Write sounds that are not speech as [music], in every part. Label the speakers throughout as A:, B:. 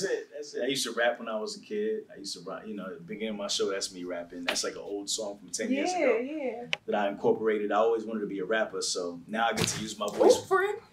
A: That's it. That's it. I used to rap when I was a kid. I used to rap, you know, at the beginning of my show, that's me rapping. That's like an old song from 10 years ago
B: yeah.
A: that I incorporated. I always wanted to be a rapper, so now I get to use my voice.
B: friend. [laughs]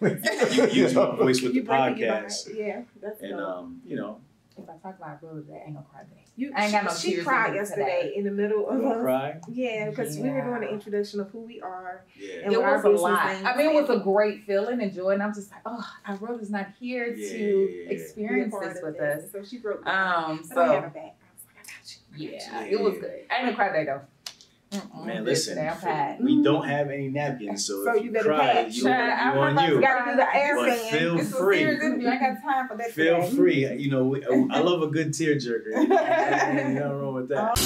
A: you use my voice with
B: You
A: the
B: breaking
A: podcast.
B: mind. Yeah, that's
A: And,
B: dope.
A: um, you know,
C: If I talk about brothers, that ain't gonna cry today.
B: You,
C: I ain't got no
B: she, she
C: tears
B: cried
C: in me
B: yesterday
C: today.
B: in the middle of
A: gonna
B: us.
A: cry?
B: Yeah, because we were doing the introduction of who we are.
A: Yeah.
B: And
C: it
B: what our
C: was a lot.
B: name
C: I mean, it was a great feeling and joy, and I'm just like, oh, our brother's not here
A: Yeah,
C: to
A: yeah, yeah.
C: Experience this with
B: this.
C: us.
B: So she broke down.
C: Um,
B: But I had her
C: so
B: back. I was like, I got you. I got
C: yeah,
B: you.
C: it was good. I ain't gonna cry today though. Mm-mm.
A: Man, listen,
C: today
A: we don't have any napkins, so,
B: So
A: if
B: you
A: you,
B: better
A: cry,
B: pass.
A: you,
C: Child,
A: you
C: I'm
A: on you.
B: You gotta do the air
A: But
B: fan.
A: feel
C: It's a
A: free.
C: serious interview. I ain't got time for that
A: Feel
C: today.
A: free. You know, we, I [laughs] love a good tearjerker. Ain't nothing wrong with that.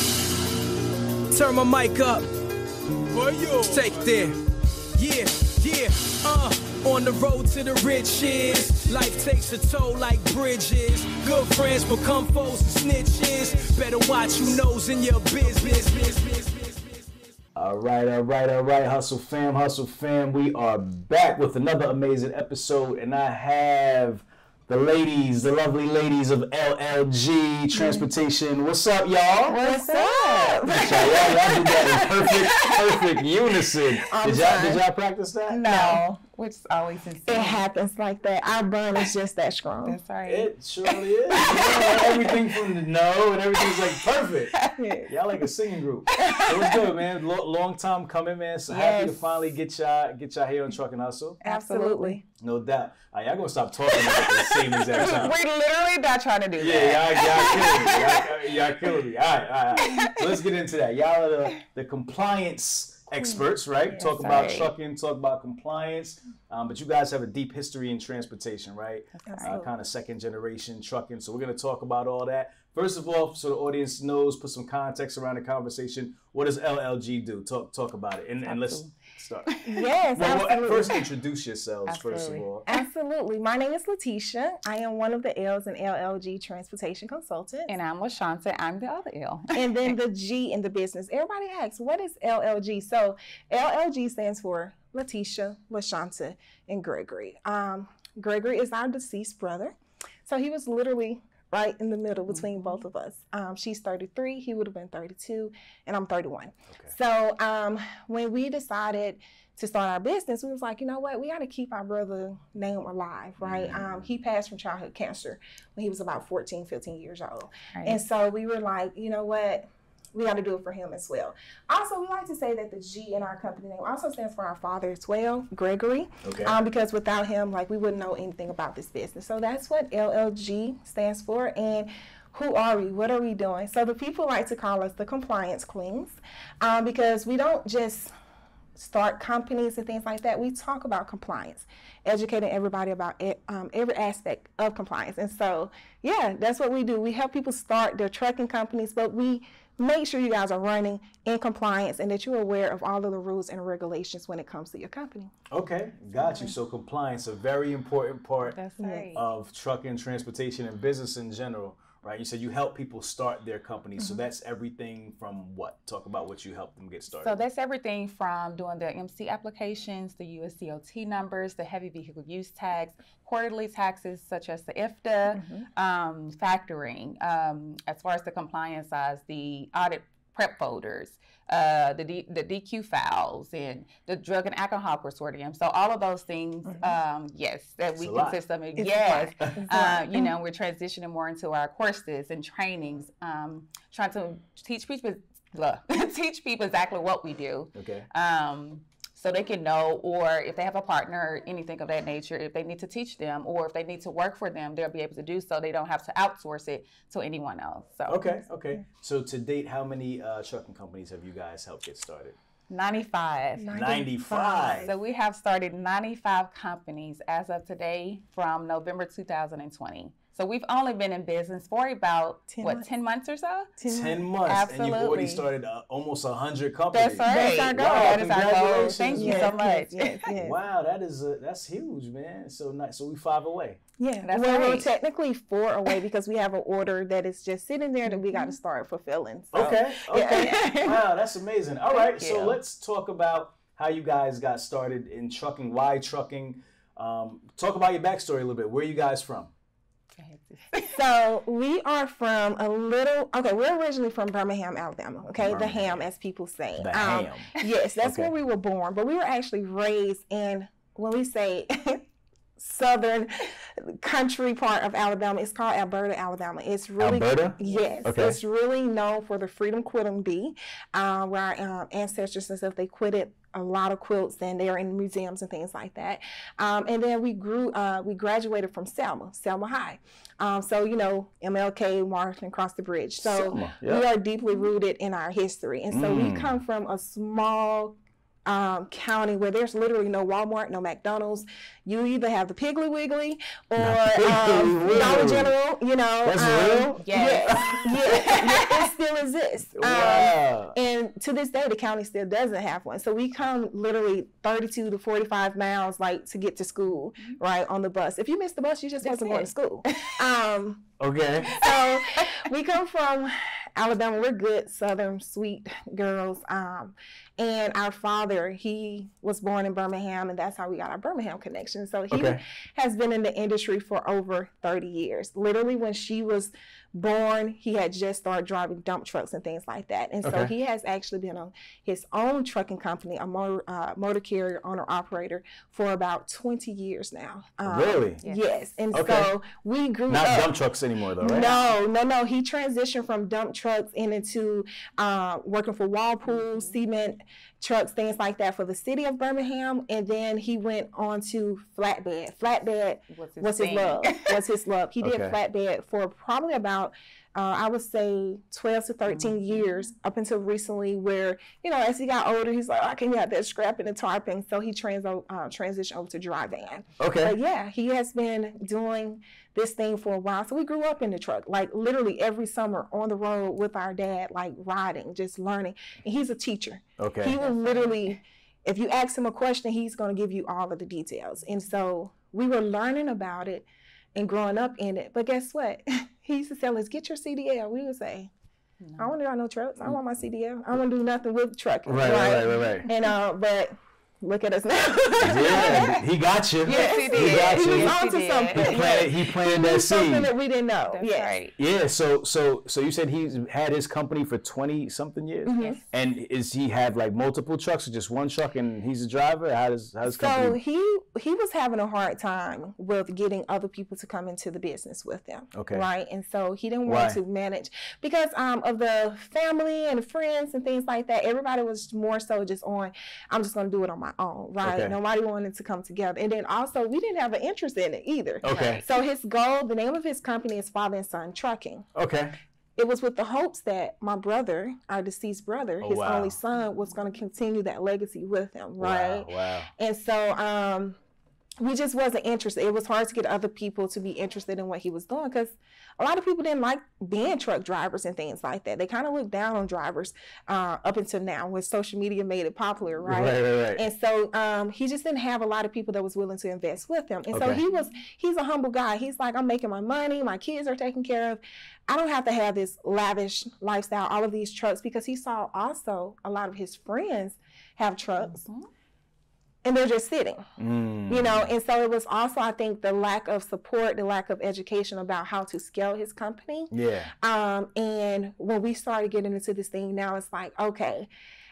D: Turn my mic up. For you take there. Yeah, yeah, uh. On the road to the riches. Life takes a toll like bridges. Good friends become foes and snitches. Better watch who nose in your business.
A: All right, all right, all right, Hustle fam, Hustle fam. We are back with another amazing episode, and I have the ladies, the lovely ladies of LLG Transportation. What's up, y'all?
E: What's up?
A: Y'all, y'all, y'all did that in perfect, [laughs] perfect unison. Did y'all, did y'all practice that?
E: No,
C: Which is always
E: it happens like that. Our bond is just that strong.
C: That's right.
A: It surely is. You know, everything from the no and everything's like perfect. Y'all like a singing group. It was good, man. Lo- long time coming, man. So happy to finally get y'all get y'all here on Truck N Hustle.
E: Absolutely.
A: No doubt. All right, y'all gonna stop talking about the same exact time.
E: We literally not trying to do
A: Yeah,
E: that.
A: y'all, y'all killing me. Y'all, y'all killing me. All right, all right, all right. So let's get into that. Y'all are the, the compliance experts, right? talk about trucking, talk about compliance. Um, but you guys have a deep history in transportation, right? Uh, kind of second generation trucking. So we're gonna talk about all that. First of all, so the audience knows, put some context around the conversation. What does LLG do? Talk talk about it, and, and let's start.
E: Yes,
A: Well, well, first introduce yourselves. First of all.
E: Absolutely. My name is Lateasha. I am one of the L's in LLG Transportation Consultant.
C: And I'm Lashanta. I'm the other L.
E: and then [laughs] the G in the business. Everybody asks, what is LLG? So LLG stands for Lateasha, Lashanta, and Gregory. Um, Gregory is our deceased brother. So he was literally right in the middle between both of us. Um, she's 33, he would have been 32, and I'm 31. So um, when we decided to start our business, we was like, you know what, we got to keep our brother name alive, right? Um, he passed from childhood cancer when he was about 14, 15 years old.
C: Right.
E: And so we were like, you know what? We got to do it for him as well. Also, we like to say that the G in our company name also stands for our father as well, Gregory,
A: Okay.
E: um, because without him, like we wouldn't know anything about this business. So that's what LLG stands for. And who are we? What are we doing? So the people like to call us the compliance queens um, because we don't just start companies and things like that. We talk about compliance, educating everybody about it, um, every aspect of compliance. And so, yeah, that's what we do. We help people start their trucking companies, but we make sure you guys are running in compliance and that you're aware of all of the rules and regulations when it comes to your company.
A: Okay, got you. So compliance, a very important part
C: That's right.
A: of trucking, transportation, and business in general, right? You said you help people start their companies. So that's everything from what? Talk about what you help them get started.
C: So that's everything from doing the MC applications, the USDOT numbers, the heavy vehicle use tags, quarterly taxes such as the IFTA, um, factoring, um, as far as the compliance size, the audit prep folders, uh, the, D, the DQ files, and the drug and alcohol consortium. So all of those things, um, yes, that we
A: a lot.
C: consist of. It. Yes.
E: It's
C: uh, you know, we're transitioning more into our courses and trainings, um, trying to teach people [laughs] teach people exactly what we do.
A: okay.
C: Um, so they can know, or if they have a partner or anything of that nature, if they need to teach them, or if they need to work for them, they'll be able to do so. They don't have to outsource it to anyone else. So
A: Okay, okay. So to date, how many uh, trucking companies have you guys helped get started?
C: 95.
A: 95.
C: So we have started 95 companies as of today from November 2020. So we've only been in business for about
E: 10
C: what
E: months.
C: 10 months or so.
A: 10 months, and you've already started uh, almost 100 companies.
C: That's right.
E: That's our goal.
A: Wow,
C: That is our goal.
A: congratulations,
C: Thank you
A: man.
C: so much.
E: Yes, yes.
A: Wow, that is uh, that's huge, man. So nice. So we five away.
E: Yeah,
C: That's
E: well, we're technically four away because we have an order that is just sitting there that we got to start fulfilling. So,
A: Okay. Okay.
E: Yeah. [laughs]
A: wow, that's amazing. All right.
C: Thank
A: So
C: you.
A: let's talk about how you guys got started in trucking. Why trucking? Um, talk about your backstory a little bit. Where are you guys from?
C: Go ahead, sis. [laughs]
E: So we are from a little. Okay, we're originally from Birmingham, Alabama. Okay, the ham, as people say.
A: The
E: Um,
A: ham. [laughs]
E: Yes, that's
A: Okay.
E: where we were born. But we were actually raised in when we say [laughs] southern country part of Alabama. It's called Alberta, Alabama. It's really
A: Alberta?
E: Yes,
A: Okay.
E: it's really known for the Freedom Quilting Bee, uh, where our um, ancestors and stuff they quitted a lot of quilts and they're in museums and things like that. Um, and then we grew, uh, we graduated from Selma, Selma High. Um, so you know, MLK marching across the bridge. So
A: Selma, yeah.
E: we are deeply rooted in our history, and so we
A: Mm.
E: come from a small um, county where there's literally no Walmart, no McDonald's. You either have the Piggly Wiggly or um, Dollar General. You know,
A: That's
E: um,
A: real?
C: Yes. [laughs]
E: yeah, yeah, it still exists. [laughs] Um,
A: Wow.
E: and to this day, the county still doesn't have one. So we come literally 32 to 45 miles, like to get to school, right, on the bus. If you miss the bus, you just
C: That's
E: wasn't going to school. [laughs] Um,
A: Okay.
E: so we come from Alabama. We're good Southern sweet girls. Um, and our father, he was born in Birmingham, and that's how we got our Birmingham connection. So he
A: Okay.
E: has been in the industry for over 30 years. Literally, when she was born, he had just started driving dump trucks and things like that. And so
A: Okay.
E: he has actually been on his own trucking company, a motor, uh, motor carrier owner operator, for about 20 years now. Um,
A: Really?
C: Yes.
E: Yes. And
A: Okay.
E: so we grew
A: Not
E: up.
A: dump trucks anymore, though, right?
E: No, no, no. He transitioned from dump trucks and into uh, working for Walpool, cement trucks, things like that for the city of Birmingham. And then he went on to flatbed. Flatbed
C: What's his
E: was his love. Was his love. He did
A: Okay.
E: flatbed for probably about. Uh, I would say 12 to 13 years up until recently, where, you know, as he got older, he's like, I can't get that scrap and the tarping. So he trans- uh, transitioned over to dry van.
A: Okay.
E: But yeah, he has been doing this thing for a while. So we grew up in the truck, like literally every summer on the road with our dad, like riding, just learning. And he's a teacher.
A: Okay.
E: He will literally, if you ask him a question, he's going to give you all of the details. And so we were learning about it and growing up in it. But guess what? [laughs] he used to tell us, get your CDL. We would say, I don't want to drive no trucks. I want my CDL. I don't want to do nothing with trucking.
A: Right, right, right, right, right.
E: And uh, but look at us now.
A: Yeah, he got you.
E: Yes,
C: he
E: he
C: did.
E: did.
A: got
E: He
A: you.
E: was
A: Yes,
E: onto
C: he did.
E: something.
A: He planted, he planted that
E: Something that we didn't know.
C: That's
E: yes.
C: right.
A: Yeah, so so so you said he's had his company for twenty something years,
E: Mm-hmm.
A: and is he had like multiple trucks or just one truck and he's a driver? How does how does
E: So he he was having a hard time with getting other people to come into the business with them.
A: Okay.
E: Right. And so he didn't
A: Why?
E: want to manage because um of the family and friends and things like that. Everybody was more so just on, I'm just gonna do it on my own. Right.
A: Okay.
E: Nobody wanted to come together. And then also we didn't have an interest in it either.
A: Okay.
E: So his goal, the name of his company is Father and Son Trucking.
A: Okay.
E: it was with the hopes that my brother, our deceased brother,
A: Oh,
E: his
A: wow.
E: only son, was going to continue that legacy with him, right?
A: Wow. Wow.
E: And so um, we just wasn't interested. It was hard to get other people to be interested in what he was doing because a lot of people didn't like being truck drivers and things like that. They kind of looked down on drivers uh, up until now when social media made it popular, right?
A: Right. Right. Right.
E: And so um, he just didn't have a lot of people that was willing to invest with him. And so he was he's a humble guy. He's like, I'm making my money, my kids are taken care of. I don't have to have this lavish lifestyle, all of these trucks, because he saw also a lot of his friends have trucks and they're just sitting
A: Mm.
E: you know and so it was also i think the lack of support the lack of education about how to scale his company
A: Yeah.
E: um, and when we started getting into this thing now it's like okay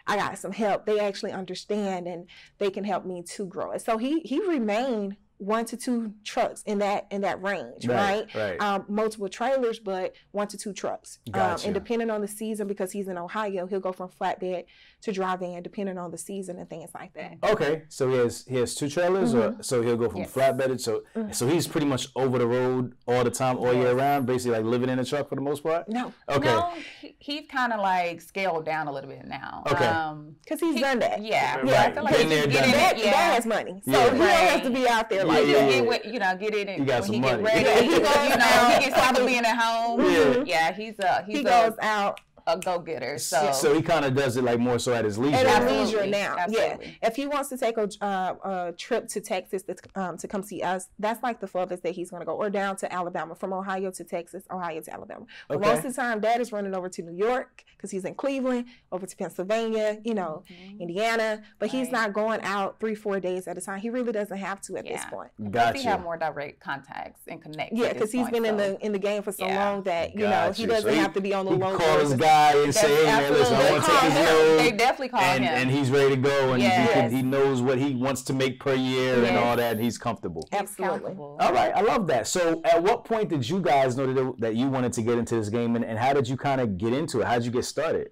E: i got some help they actually understand and they can help me to grow it so he he remained one to two trucks in that in that range
A: Right,
E: right,
A: right.
E: Um, multiple trailers but one to two trucks um,
A: Gotcha.
E: and depending on the season because he's in ohio he'll go from flatbed to dry van depending on the season and things like that
A: Okay, so he has he has two trailers, or so he'll go from
C: Yes.
A: flatbedded. So so he's pretty much over the road all the time, all year round, basically like living in a truck for the most part.
E: no
A: Okay.
C: No, he, he's kind of like scaled down a little bit now.
A: Okay.
C: Um,
E: because he's
C: he-
E: done that
C: Yeah.
A: Right.
C: yeah. I feel like
A: Been
C: he's
A: there,
C: getting
A: done
E: that.
C: Yeah.
E: that has money so
A: Yeah.
E: he don't have to be out there like
C: He
A: yeah,
E: that.
A: yeah.
C: get you know, get it in
A: He got
C: when
A: some
C: he
A: money.
C: get ready.
E: Yeah, he [laughs]
C: you know,
E: out
C: he gets tired of being at home.
A: Yeah.
C: Yeah, he's a he's
E: he
C: a
E: goes out
C: a go getter. So,
A: So he kind of does it like more so at his leisure.
E: at
A: right?
E: our
C: Absolutely.
E: leisure now.
C: Absolutely.
E: Yeah, if he wants to take a, uh, a trip to Texas to, um, to come see us, that's like the furthest that he's going to go, or down to Alabama, from Ohio to Texas, Ohio to Alabama. But
A: Okay.
E: most of the time, Dad is running over to New York because he's in Cleveland, over to Pennsylvania, you know, Indiana. But he's
C: Mm-hmm.
E: Not going out three, four days at a time. He really doesn't have to at this point.
A: Gotcha.
C: we have more direct contacts and connect.
E: Yeah, because
C: this
E: he's been
C: point,
E: in the in the game for so
C: Yeah.
E: long that you know he doesn't
A: So
E: have to be on the
A: he
E: low.
A: call his
E: road.
A: Guy and say, "Hey man, listen, I want to
C: they
A: take this
C: call him.
A: load."
C: They definitely call
A: and,
C: him.
A: and he's ready to go, and he, can, he knows what he wants to make per year and all that. And he's comfortable.
E: Absolutely.
A: All right, I love that. So, at what point did you guys know that, that you wanted to get into this game, and, and how did you kind of get into it? How did you get started?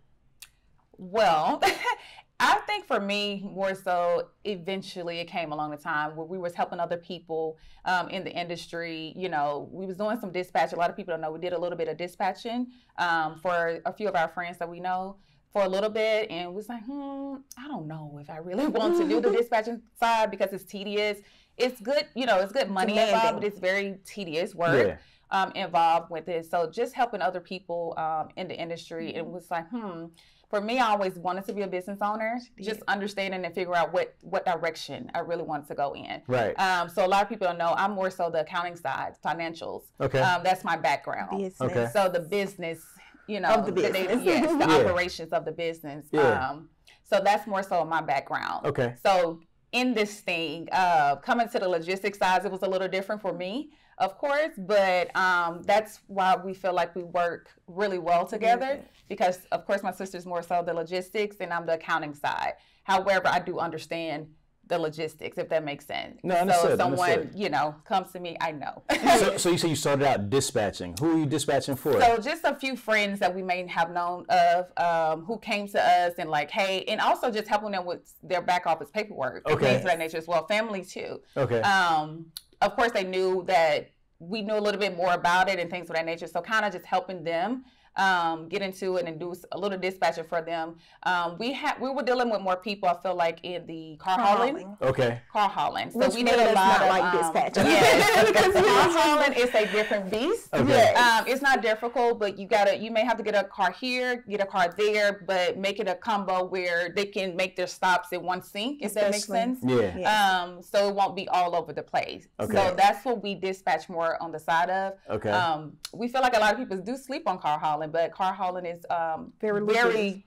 C: Well, [laughs] I think for me, more so, eventually it came along the time where we was helping other people um, in the industry. You know, we was doing some dispatch. A lot of people don't know we did a little bit of dispatching um, for a few of our friends that we know for a little bit, and was like, hmm, I don't know if I really [laughs] want to do the [laughs] dispatching side because it's tedious. It's good, you know, it's good money involved, but it's very tedious work
A: Yeah.
C: um, involved with it. So just helping other people um, in the industry,
E: Mm-hmm.
C: it was like, hmm. For me, I always wanted to be a business owner, just understanding and figure out what what direction I really wanted to go in.
A: Right.
C: Um, so a lot of people don't know I'm more so the accounting side, financials.
A: Okay.
C: Um, that's my background.
E: Business.
A: Okay.
C: So the business, you know,
E: Of the
C: day-
E: business.
C: yes, the [laughs]
A: Yeah.
C: operations of the business.
A: Yeah.
C: Um, so that's more so my background.
A: Okay.
C: So in this thing, uh, coming to the logistics side, it was a little different for me, of course, but um, that's why we feel like we work really well together because, of course, my sister's more so the logistics and I'm the accounting side. However, I do understand the logistics, if that makes sense.
A: No,
C: so
A: understood,
C: if someone,
A: understood.
C: you know, comes to me, I know. [laughs]
A: so, so you say you started out dispatching. Who are you dispatching for?
C: So just a few friends that we may have known of um, who came to us and like, hey, and also just helping them with their back office paperwork,
A: Okay.
C: things of that nature as well. Family too.
A: okay.
C: Um, of course, they knew that we knew a little bit more about it and things of that nature. So kind of just helping them um, get into it and do a little dispatching for them. Um, we had we were dealing with more people. I feel like in the car,
E: Car
C: hauling.
E: hauling.
A: okay.
C: Car hauling. So
E: Which
C: we
E: made
C: did a lot
E: not
C: of
E: like
C: um,
E: dispatching.
C: Yes, [laughs] [laughs]
E: Because
C: because [laughs] car
E: was-
C: hauling is a different beast.
A: Okay.
C: Um, it's not difficult, but you gotta you may have to get a car here, get a car there, but make it a combo where they can make their stops in one sink. if that makes sense.
A: Yeah.
E: Yeah.
C: Um, so it won't be all over the place.
A: Okay.
C: So that's what we dispatch more on the side of.
A: Okay.
C: Um, we feel like a lot of people do sleep on car hauling, but car hauling is um,
E: Very
C: very,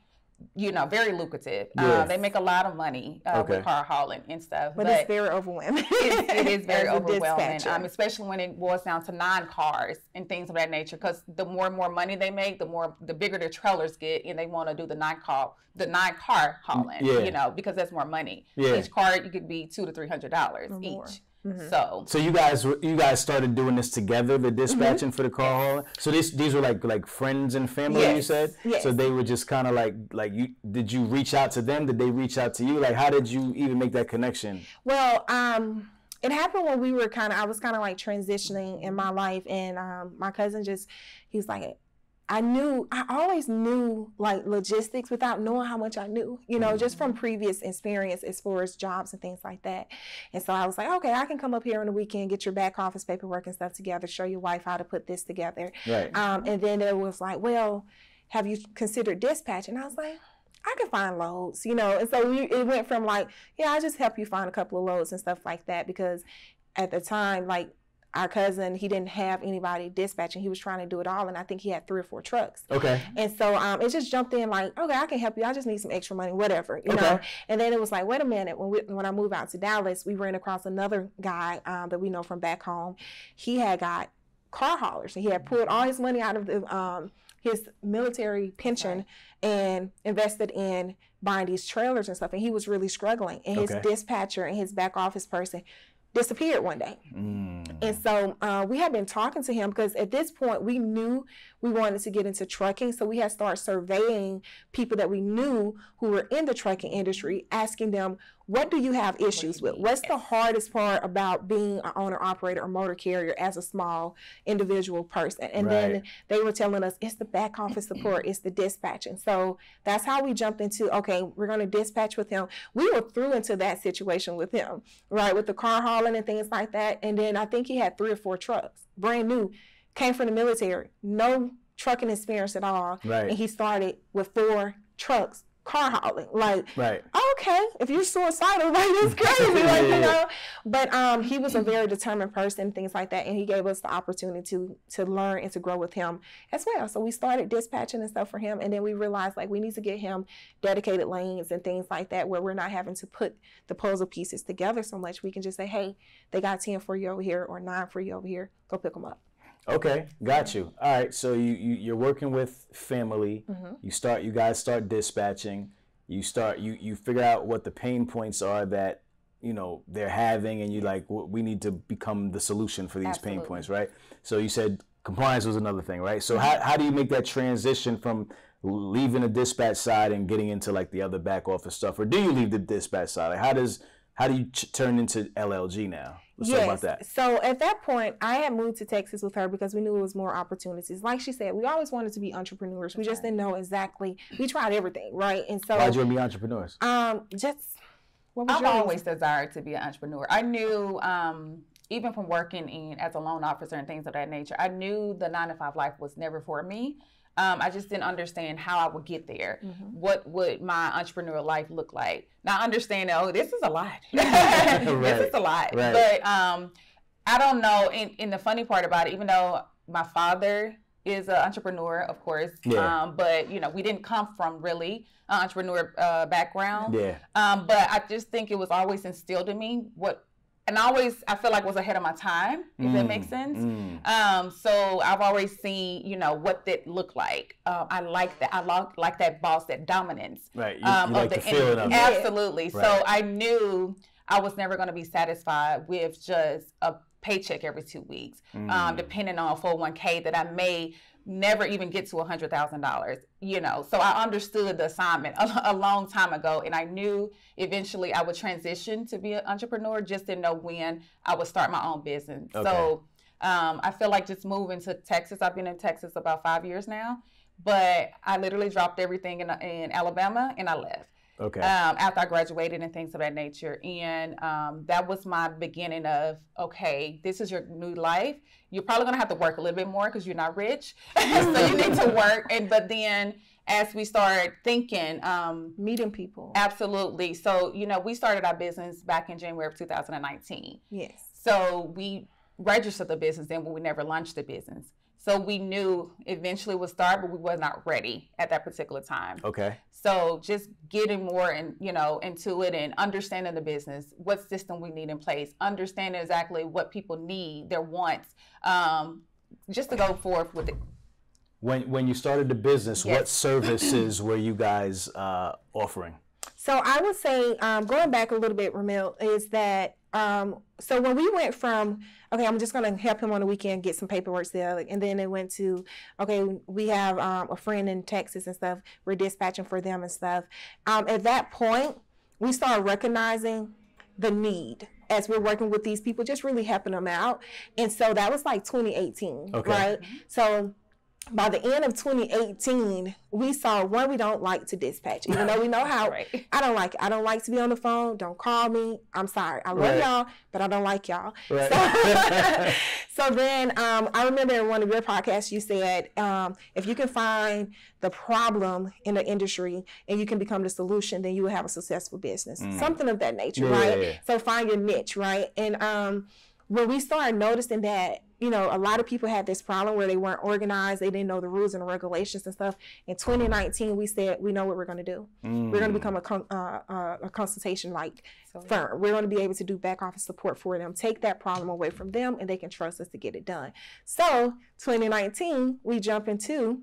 C: you know, very lucrative.
A: Yes.
C: Uh, they make a lot of money uh,
A: Okay.
C: with car hauling and stuff.
E: But, it's very overwhelming.
C: it, [laughs] it is [laughs] very overwhelming, um, especially when it boils down to non-cars and things of that nature. Because the more and more money they make, the more the bigger their trailers get, and they want to do the nine car the nine car hauling.
A: Yeah.
C: You know, because that's more money.
A: Yeah.
C: Each car you could be two to three hundred dollars
E: each. more.
C: Each.
E: Mhm.
C: So
A: So you guys, you guys started doing this together, the dispatching for the car hauling. So this, these were like like friends and family. You said.
E: yes.
A: So they were just kind of like like you. Did you reach out to them? Did they reach out to you? Like how did you even make that connection?
E: Well, um, it happened when we were kind of, I was kind of like transitioning in my life, and um, my cousin just, he was like, I knew, I always knew like logistics without knowing how much I knew, you know, just from previous experience as far as jobs and things like that. And so I was like, okay, I can come up here on the weekend, get your back office paperwork and stuff together, show your wife how to put this together.
A: Right.
E: Um, and then it was like, well, have you considered dispatch? And I was like, I can find loads, you know. And so we, it went from like, yeah, I'll just help you find a couple of loads and stuff like that because at the time, like our cousin, he didn't have anybody dispatching. He was trying to do it all, and I think he had three or four trucks.
A: Okay.
E: And so um, it just jumped in like, okay, I can help you. I just need some extra money, whatever, you
A: Okay.
E: know. And then it was like, wait a minute. When we, when I moved out to Dallas, we ran across another guy um, that we know from back home. He had got car haulers, and he had pulled all his money out of the um, his military pension and invested in buying these trailers and stuff. And he was really struggling. And his
A: Okay.
E: dispatcher and his back office person disappeared one day.
A: Mm.
E: And so uh, we had been talking to him because at this point we knew we wanted to get into trucking. So we had started surveying people that we knew who were in the trucking industry, asking them, what do you have issues with? What's the hardest part about being an owner operator or motor carrier as a small individual person? And
A: Right.
E: then they were telling us it's the back office support, it's the dispatching. So that's how we jumped into okay, we're going to dispatch with him. We were through into that situation with him, right, with the car hauling and things like that. And then I think he had three or four trucks, brand new, came from the military, no trucking experience at all.
A: Right.
E: And he started with four trucks car hauling. Like,
A: Right.
E: okay, if you're suicidal, [laughs] like it's crazy, like you [laughs] know. But um, he was a very determined person, things like that, and he gave us the opportunity to to learn and to grow with him as well. So we started dispatching and stuff for him, and then we realized like we need to get him dedicated lanes and things like that, where we're not having to put the puzzle pieces together so much. We can just say, hey, they got ten for you over here or nine for you over here. Go pick them up.
A: Okay, got you. All right, so you, you you're working with family.
E: Mm-hmm.
A: You start. You guys start dispatching. You start. You you figure out what the pain points are that you know they're having, and you like we need to become the solution for these pain points, right? So you said compliance was another thing, right? So how how do you make that transition from leaving the dispatch side and getting into like the other back office stuff, or do you leave the dispatch side? Like how does how do you ch- turn into LLG now? Let's talk about that.
E: So at that point, I had moved to Texas with her because we knew it was more opportunities. Like she said, we always wanted to be entrepreneurs. We just didn't know exactly. We tried everything, right? And so,
A: Why'd you be entrepreneurs?
E: um, just what was
C: I've
E: your
C: always desired to be an entrepreneur. I knew, um, even from working in as a loan officer and things of that nature, I knew the nine to five life was never for me. Um, I just didn't understand how I would get there.
E: Mm-hmm.
C: What would my entrepreneurial life look like? Now, understanding, oh, this is a lot. [laughs] This is a lot.
A: right.
C: But um, I don't know. And, and the funny part about it, even though my father is an entrepreneur, of course,
A: Yeah.
C: um, but you know, we didn't come from really an entrepreneur uh, background.
A: Yeah.
C: Um, but I just think it was always instilled in me what, and I always I feel like was ahead of my time. If that makes sense.
A: Mm.
C: Um, so I've always seen, you know, what that looked like. Um, I like that. I like like that boss, that dominance.
A: Right. You,
C: Um,
A: you like
C: of
A: the feeling of it.
C: Absolutely.
A: Right.
C: So I knew I was never going to be satisfied with just a paycheck every two weeks,
A: Mm.
C: um, depending on a 401k that I may never even get to a hundred thousand dollars you know? So i understood the assignment [laughs] a, a long time ago and i knew eventually i would transition to be an entrepreneur just didn't know when i would start my own business.
A: Okay.
C: so um, i feel like just moving to texas i've been in texas about five years now but i literally dropped everything in, in alabama and i left
A: Okay.
C: um, after I graduated and things of that nature. And um, that was my beginning of okay, this is your new life. You're probably gonna have to work a little bit more because you're not rich, [laughs] so you need to work. And but then as we start thinking, um,
E: meeting people?
C: absolutely. So you know, we started our business back in January of 2019.
E: Yes.
C: So we registered the business then, we never launched the business. So we knew eventually would start, but we was not ready at that particular time.
A: okay.
C: So just getting more and you know into it and understanding the business, what system we need in place, understanding exactly what people need, their wants, um, just to go forth with it.
A: When when you started the business, what services were you guys uh, offering?
E: So I would say, um, going back a little bit, Ramil, is that um, so when we went from okay, I'm just gonna help him on the weekend get some paperwork there, and then it went to okay, we have um, a friend in Texas and stuff. We're dispatching for them and stuff. Um, at that point, we started recognizing the need as we're working with these people, just really helping them out. And so that was like 2018,
A: Okay.
E: right? So by the end of 2018, we saw one we don't like to dispatch, even though we know how. [laughs]
C: Right.
E: I don't like it. I don't like to be on the phone. Don't call me. I'm sorry. I love
A: Right.
E: y'all, but I don't like y'all.
A: Right.
E: So, [laughs] so then um, I remember in one of your podcasts you said um, if you can find the problem in the industry and you can become the solution, then you will have a successful business. Something of that nature,
A: Mm. Yeah,
E: right? So find your niche, right? And um, when we started noticing that, you know, a lot of people had this problem where they weren't organized, they didn't know the rules and regulations and stuff. In 2019, we said we know what we're going to do. We're
A: Mm.
E: going to become a con- uh, uh, a consultation like firm. We're going to be able to do back office support for them, take that problem away from them, and they can trust us to get it done. So 2019, we jump into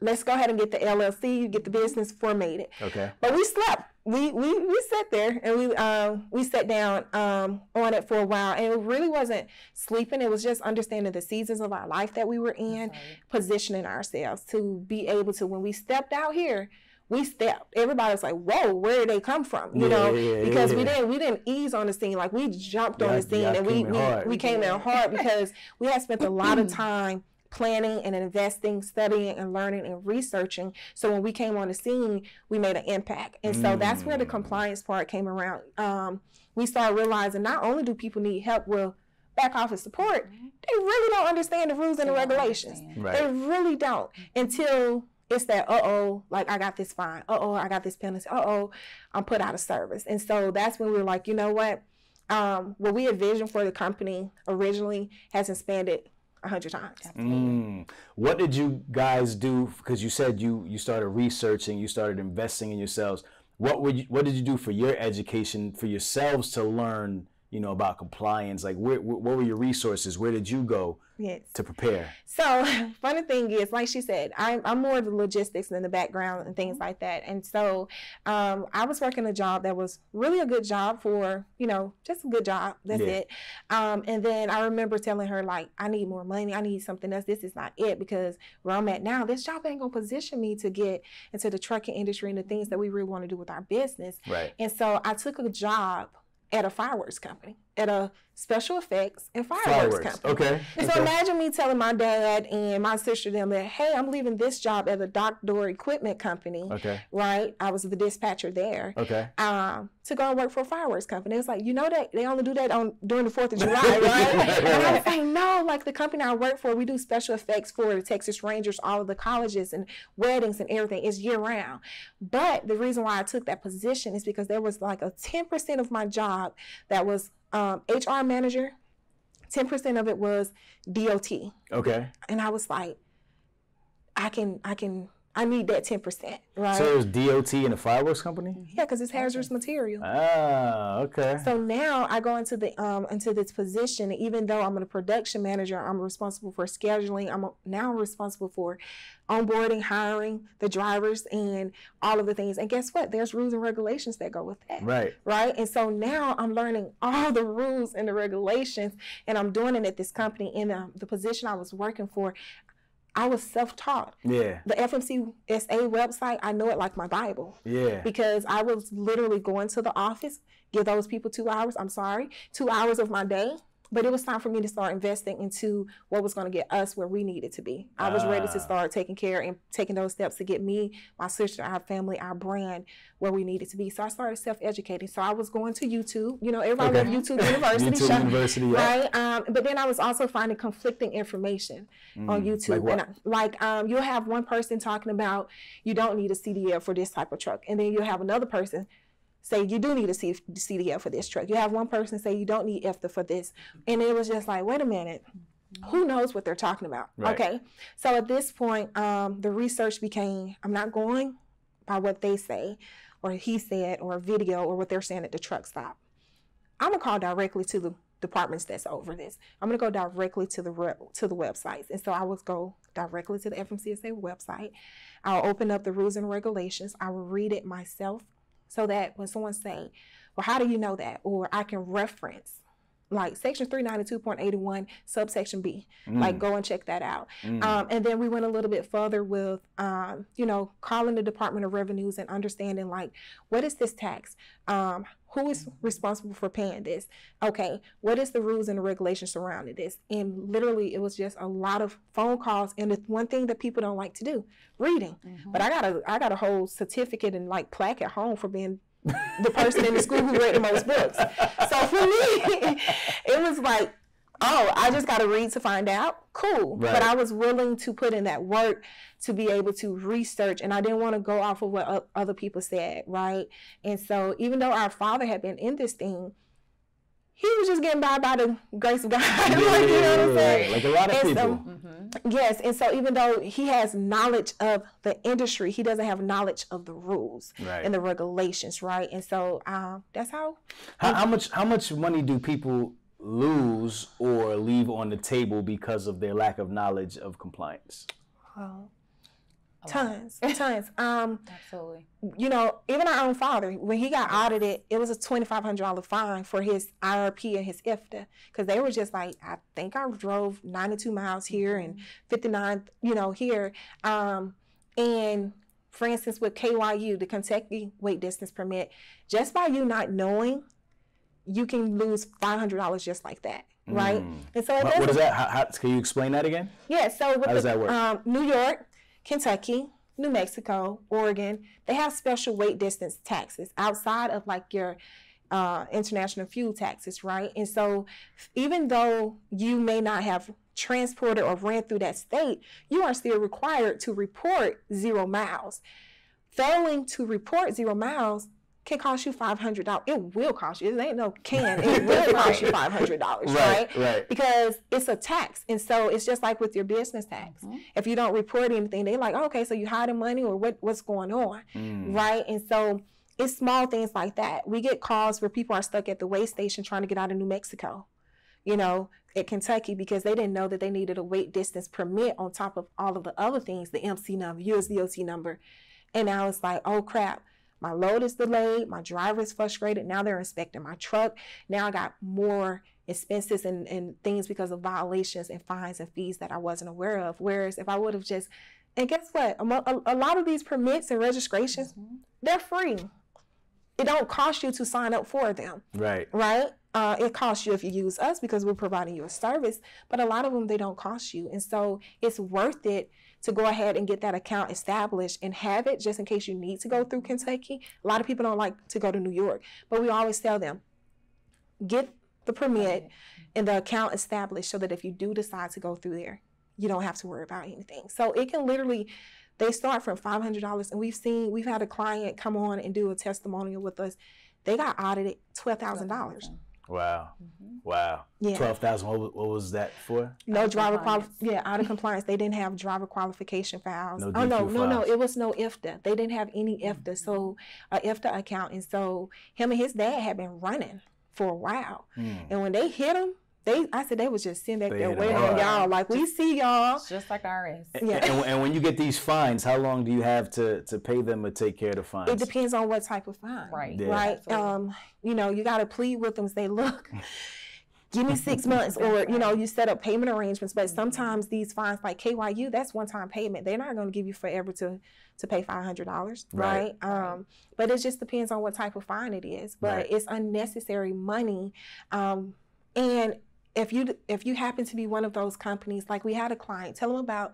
E: let's go ahead and get the LLC, you get the business formatted.
A: okay.
E: But we slept. We we we sat there and we um we sat down um on it for a while and it really wasn't sleeping. It was just understanding the seasons of our life that we were in, positioning ourselves to be able to when we stepped out here. We stepped. Everybody was like, "Whoa, where did they come from?" You
A: Yeah,
E: know,
A: yeah, yeah,
E: because we didn't we didn't ease on the scene. Like we jumped on the scene
A: y'all
E: and we we, we came in hard because we had spent a lot of [clears throat] time planning and investing, studying and learning and researching. So when we came on the scene, we made an impact. And so that's where the compliance part came around. Um, we started realizing not only do people need help with back office support, they really don't understand the rules and the regulations.
A: Right.
E: They really don't until it's that uh oh, like I got this fine. Uh oh, I got this penalty. Uh oh, I'm put out of service. And so that's when we were like, you know what? Um, what we envisioned for the company originally has expanded a hundred times.
A: Mm. What did you guys do? Because you said you you started researching, you started investing in yourselves. What would you, what did you do for your education for yourselves to learn? You know about compliance. Like, where, wh- what were your resources? Where did you go
E: Yes.
A: to prepare?
E: So [laughs] funny thing is, like she said, I'm I'm more of the logistics and the background and things like that. And so um, I was working a job that was really a good job for you know just a good job. That's
A: Yeah.
E: it. Um, and then I remember telling her like, I need more money. I need something else. This is not it because where I'm at now, this job ain't gonna position me to get into the trucking industry and the things that we really want to do with our business.
A: Right.
E: And so I took a job at a fireworks company, at a special effects and fireworks,
A: Fireworks.
E: company.
A: Okay.
E: And so
A: okay.
E: imagine me telling my dad and my sister them that, hey, I'm leaving this job at a dock door equipment company,
A: Okay.
E: right? I was the dispatcher there.
A: Okay.
E: Um, to go and work for a fireworks company. It's like, you know that they only do that on during the Fourth of [laughs] July, right? and I was like, no, like the company I work for, we do special effects for the Texas Rangers, all of the colleges and weddings and everything. It's year round. But the reason why I took that position is because there was like a 10% of my job that was um, HR manager, 10% of it was DOT
A: Okay.
E: and I was like, I can, I can, I need that ten percent, right?
A: So it was DOT and a fireworks company.
E: yeah, because it's hazardous material.
A: Ah. Okay.
E: So now I go into the um into this position, even though I'm a production manager, I'm responsible for scheduling. I'm now responsible for onboarding, hiring the drivers, and all of the things. And guess what? There's rules and regulations that go with that.
A: Right.
E: right? And so now I'm learning [laughs] all the rules and the regulations, and I'm doing it at this company. In the, the position I was working for, I was self-taught.
A: Yeah.
E: The FMCSA website, I know it like my Bible
A: Yeah.
E: because I was literally going to the office, give those people two hours. I'm sorry, two hours of my day. But it was time for me to start investing into what was going to get us where we needed to be. I was ready
A: Ah.
E: to start taking care and taking those steps to get me, my sister, our family, our brand where we needed to be. So I started self-educating. So I was going to YouTube. You know, everybody
A: Okay.
E: loved YouTube University. [laughs]
A: YouTube University, yeah.
E: Right. Um, but then I was also finding conflicting information on YouTube.
A: Mm, like
E: I, like um, you'll have one person talking about you don't need a CDL for this type of truck, and then you'll have another person say you do need a C- CDL for this truck. You have one person say you don't need IFTA for this, and it was just like, wait a minute. Who knows what they're talking about?
A: Right.
E: Okay, so at this point, um, the research became I'm not going by what they say, or he said, or a video, or what they're saying at the truck stop. I'm gonna call directly to the departments that's over this. I'm gonna go directly to the re- to the websites, and so I will go directly to the FMCSA website. I'll open up the rules and regulations. I will read it myself, so that when someone say, "Well, how do you know that?" or I can reference like section 392.81 subsection b. Like go and check that out. Um, and then we went a little bit further with um, you know calling the department of revenues and understanding like what is this tax? Um, who is responsible for paying this? Okay what is the rules and the regulations surrounding this? And literally it was just a lot of phone calls and the one thing that people don't like to do reading. But i got a i got a whole certificate and like plaque at home for being the person in the school who read the most books. So for me, [laughs] it was like, oh, I just got to read to find out. Cool.
A: Right.
E: But I was willing to put in that work to be able to research, and I didn't want to go off of what other people said, right? And so even though our father had been in this thing, he was just getting by by the grace of God.
A: Yeah, [laughs]
E: like, you know what I'm saying?
A: Like a lot of
E: And
A: people.
E: so- Yes, and so even though he has knowledge of the industry, he doesn't have knowledge of the rules
A: Right.
E: and the regulations, right? And so um, that's how.
A: How, how much how much money do people lose or leave on the table because of their lack of knowledge of compliance?
E: Oh, tons, and tons. Um,
C: Absolutely.
E: you know, even our own father, when he got audited, it was a twenty five hundred dollar fine for his IRP and his IFTA because they were just like, I think I drove ninety two miles here and fifty nine, you know, here. Um, and for instance, with KYU, the Kentucky weight distance permit, just by you not knowing, you can lose five hundred dollars just like that, right? And so it
A: What, what
E: doesn't-
A: that? How, how, can you explain that again?
E: yeah, so with
A: How does
E: the,
A: that work?
E: Um, New York, Kentucky, New Mexico, Oregon, they have special weight distance taxes outside of like your uh, international fuel taxes, right? And so, even though you may not have transported or ran through that state, you are still required to report zero miles. Failing to report zero miles can cost you five hundred dollars. It will cost you. It ain't no [laughs] can. It will cost you five hundred dollars, right,
A: Right, right.
E: Because it's a tax, and so it's just like with your business tax. If you don't report anything, they're like, okay, so you hiding money or what? What's going on,
A: Mm.
E: right? And so it's small things like that. We get calls where people are stuck at the weigh station trying to get out of New Mexico, you know, at Kentucky because they didn't know that they needed a weight distance permit on top of all of the other things, the MC number, USDOT number. And now it's like, oh crap, my load is delayed, my driver is frustrated. Now they're inspecting my truck. Now I got more expenses and, and things because of violations and fines and fees that I wasn't aware of. Whereas if I would have just, and guess what? A, a, a lot of these permits and registrations, they're free. It don't cost you to sign up for them
A: Right.
E: right? Uh, it costs you if you use us because we're providing you a service, but a lot of them they don't cost you, and so it's worth it to go ahead and get that account established and have it just in case you need to go through Kentucky. A lot of people don't like to go to New York, but we always tell them get the permit and the account established so that if you do decide to go through there, you don't have to worry about anything. So it can literally they start from five hundred dollars, and we've seen we've had a client come on and do a testimonial with us. They got audited twelve thousand dollars.
A: Wow.
C: Mm-hmm.
A: Wow.
E: Yeah.
A: Twelve thousand. What, what was that for?
E: No
C: Out
E: driver quali- yeah, out of compliance. They didn't have driver qualification files.
A: No
E: oh no,
A: DQ
E: no, no. It was no IFTA. They didn't have any IFTA. So a IFTA account, and so him and his dad had been running for a while.
A: Hmm.
E: And when they hit him, they I said they was just sitting back
A: They
E: there waiting on y'all. Like we see y'all.
C: It's just like ours.
E: Yeah.
A: And, and when you get these fines, how long do you have to, to pay them or take care of the fines?
E: It depends on what type of fine.
C: Right.
A: Yeah.
E: Right.
C: Absolutely.
E: Um, you know, you gotta plead with them, say, look, give me six months, or you know, you set up payment arrangements. But sometimes these fines, like KYU, that's one time payment. They're not gonna give you forever to to pay five hundred dollars, right?
A: Right.
E: Um, but it just depends on what type of fine it is. But
A: Right.
E: it's unnecessary money. Um, and if you if you happen to be one of those companies, like we had a client, tell them about.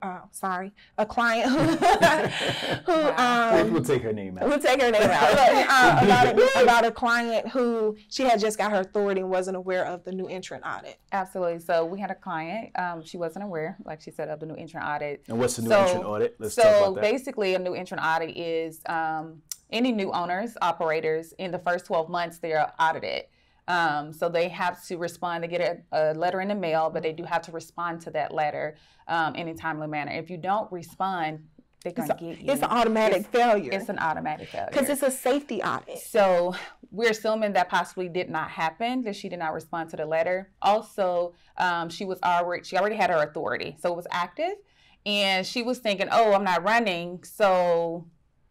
E: Uh, sorry, a client who, [laughs] who
C: Wow.
E: um,
A: we'll take her name out.
E: We'll take her name out. Look, [laughs] uh, about, a, about a client who she had just got her authority and wasn't aware of the new entrant audit.
C: Absolutely. So we had a client. Um, she wasn't aware, like she said, of the new entrant audit.
A: And what's the new
C: So-
A: entrant audit? Let's talk
C: so
A: about that.
C: basically, a new entrant audit is um, any new owners, operators in the first 12 months they are audited. Um, so they have to respond. They get a, a letter in the mail, but they do have to respond to that letter um, in a timely manner. If you don't respond, they're going to get you.
E: It's an automatic failure
C: It's an automatic failure.
E: because it's a safety audit.
C: So we're assuming that possibly did not happen, that she did not respond to the letter. Also, um, she was already she already had her authority, so it was active, and she was thinking, "Oh, I'm not running, so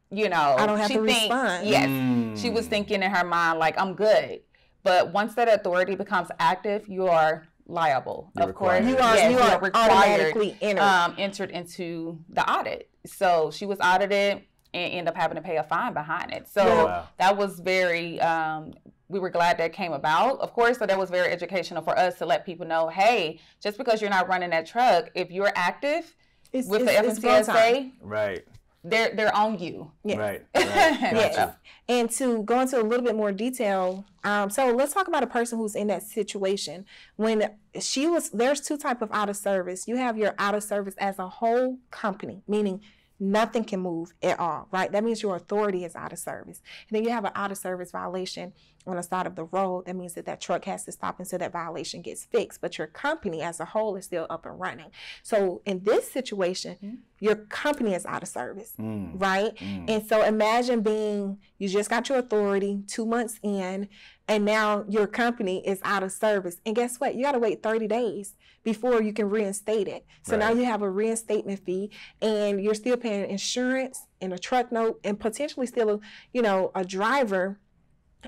C: you know,
E: I don't have
C: she
E: to
C: think-
E: respond.
C: Yes, she was
A: Mm.
C: thinking in her mind like, "I'm good," but once that authority becomes active, you are liable.
A: You're
C: of course.
E: You are
C: Yes,
E: you are automatically entered.
C: um, entered into the audit. So she was audited and ended up having to pay a fine behind it. So
E: Yeah.
A: Wow.
C: that was very. Um, we were glad that came about. Of course, so that was very educational for us to let people know, hey, just because you're not running that truck, if you're active
E: it's,
C: with
E: it's,
C: the
E: it's.
C: FMCSA,
A: Right.
C: They're they're on you.
E: Yes.
A: Right. [laughs] right.
E: Yes.
A: Gotcha.
E: And to go into a little bit more detail, um, so let's talk about a person who's in that situation. When she was, there's two type of out of service. You have your out of service as a whole company, meaning nothing can move at all, right? That means your authority is out of service. And then you have an out of service violation on the side of the road. That means that that truck has to stop until that violation gets fixed. But your company as a whole is still up and running. So in this situation, your company is out of service,
A: Mm.
E: right?
A: Mm.
E: And so imagine being, you just got your authority two months in, and now your company is out of service. And guess what? You got to wait 30 days before you can reinstate it. So now you have a reinstatement fee, and you're still paying insurance and a truck note, and potentially still, a, you know, a driver.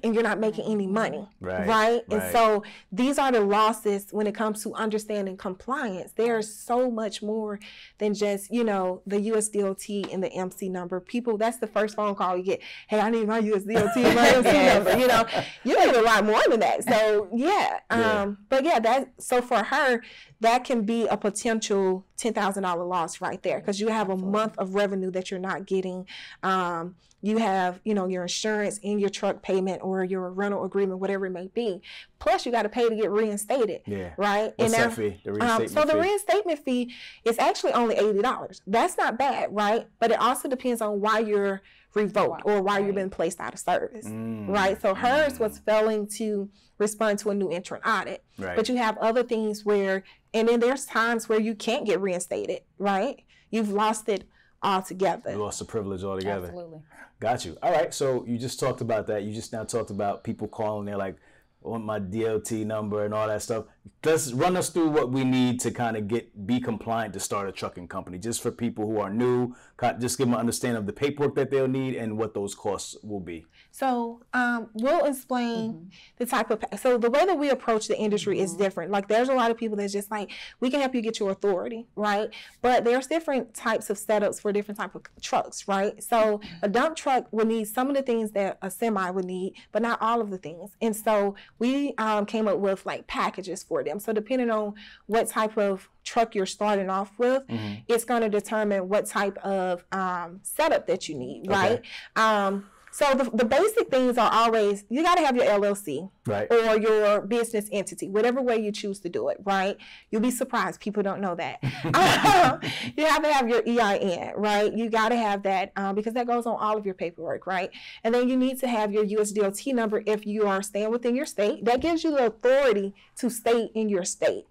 E: And you're not making any money,
A: Right,
E: And
A: right.
E: so these are the losses when it comes to understanding compliance. There's so much more than just, you know, the USDOT and the MC number. People, that's the first phone call you get. Hey, I need my USDOT and my MC [laughs] number. You know, you need a lot more than that. So yeah. Um,
A: Yeah.
E: but yeah, that so for her, that can be a potential ten thousand dollar loss right there because you have a month of revenue that you're not getting. Um, you have, you know, your insurance and your truck payment or your rental agreement, whatever it may be. Plus, you got to pay to get reinstated.
A: Yeah.
E: Right.
A: What's
E: now-
A: that fee? The
E: um,
A: reinstatement
E: so the reinstatement fee is actually only eighty dollars. That's not bad, right? But it also depends on why you're revoked or why you've been placed out of service,
A: Mm,
E: right? So hers was failing to respond to a new entrant audit.
A: Right.
E: But you have other things where, and then there's times where you can't get reinstated, right? You've lost it altogether.
A: You lost the privilege altogether.
C: Absolutely.
A: Got you. All right. So you just talked about that. You just now talked about people calling. They're like, want my DOT number and all that stuff. Let's run us through what we need to kind of get be compliant to start a trucking company. Just for people who are new, just give them an understanding of the paperwork that they'll need and what those costs will be.
E: So um, we'll explain
C: Mm-hmm.
E: the type of so the way that we approach the industry is different. Like there's a lot of people that's just like we can help you get your authority, right? But there's different types of setups for different type of trucks, right? So a dump truck would need some of the things that a semi would need, but not all of the things. And so we um, came up with like packages for them. So depending on what type of truck you're starting off with, it's going to determine what type of um, setup that you need, right? Um, so the, the basic things are always you got to have your LLC
A: Right.
E: or your business entity, whatever way you choose to do it, right? You'll be surprised people don't know that. [laughs] [laughs] you have to have your EIN, right? You got to have that um, because that goes on all of your paperwork, right? And then you need to have your USDOT number if you are staying within your state. That gives you the authority to stay in your state,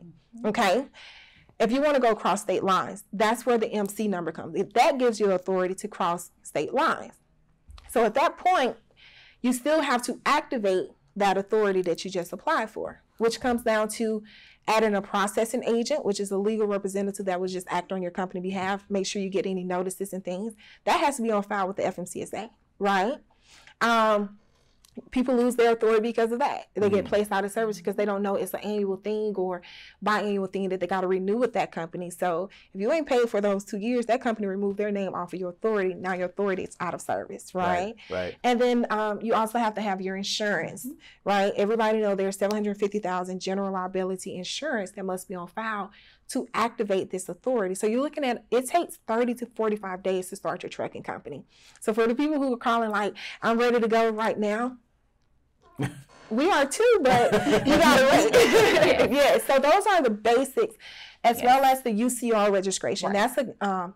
E: okay? If you want to go cross state lines, that's where the MC number comes. If that gives you authority to cross state lines. So at that point, you still have to activate that authority that you just applied for, which comes down to adding a processing agent, which is a legal representative that would just act on your company behalf, make sure you get any notices and things. That has to be on file with the FMCSA, right? Um, people lose their authority because of that. They get placed out of service because they don't know it's an annual thing or biannual thing that they got to renew with that company. So if you ain't paid for those two years, that company removed their name off of your authority. Now your authority is out of service, right?
A: Right.
E: And then um, you also have to have your insurance, right? Everybody know there's 750,000 general liability insurance that must be on file to activate this authority. So you're looking at it takes 30 to 45 days to start your trucking company. So for the people who are calling like I'm ready to go right now, we are too, but you gotta [laughs] wait. yeah. So those are the basics, as well as the UCR registration. That's a um,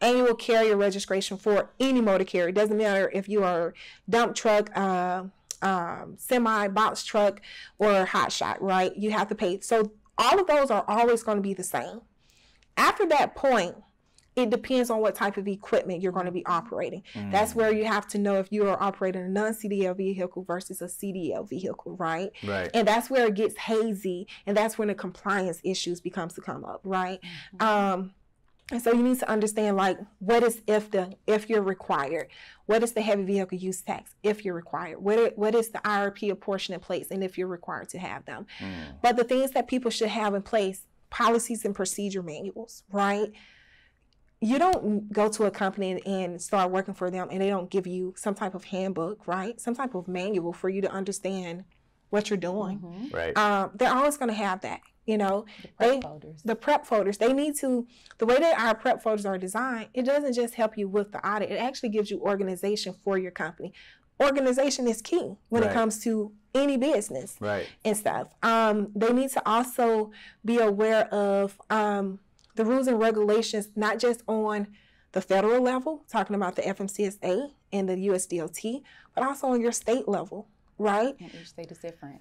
E: annual carrier registration for any motor carrier. It doesn't matter if you are dump truck, uh, um, semi, box truck, or hot shot, right? You have to pay. So all of those are always going to be the same. After that point, it depends on what type of equipment you're going to be operating. That's mm. where you have to know if you are operating a non-CDL vehicle versus a CDL vehicle, right?
A: Right.
E: And that's where it gets hazy, and that's when the compliance issues becomes to come up, right? Mm-hmm. Um, and so you need to understand like what is if the if you're required, what is the heavy vehicle use tax if you're required, what what is the IRP apportionment in place, and if you're required to have them. Mm. But the things that people should have in place, policies and procedure manuals, right? You don't go to a company and- and start working for them and they don't give you some type of handbook, right? Some type of manual for you to understand what you're doing.
A: Right.
E: Um, they're always going to have that, you know.
C: the prep
E: they,
C: folders.
E: The prep folders. They need to. The way that our prep folders are designed, it doesn't just help you with the audit. It actually gives you organization for your company. Organization is key when
A: Right.
E: it comes to any business
A: right.
E: and stuff. Um, they need to also be aware of um, the rules and regulations, not just on the federal level, talking about the FMCSA and the USDOT, but also on your state level, right?
C: And each state is different.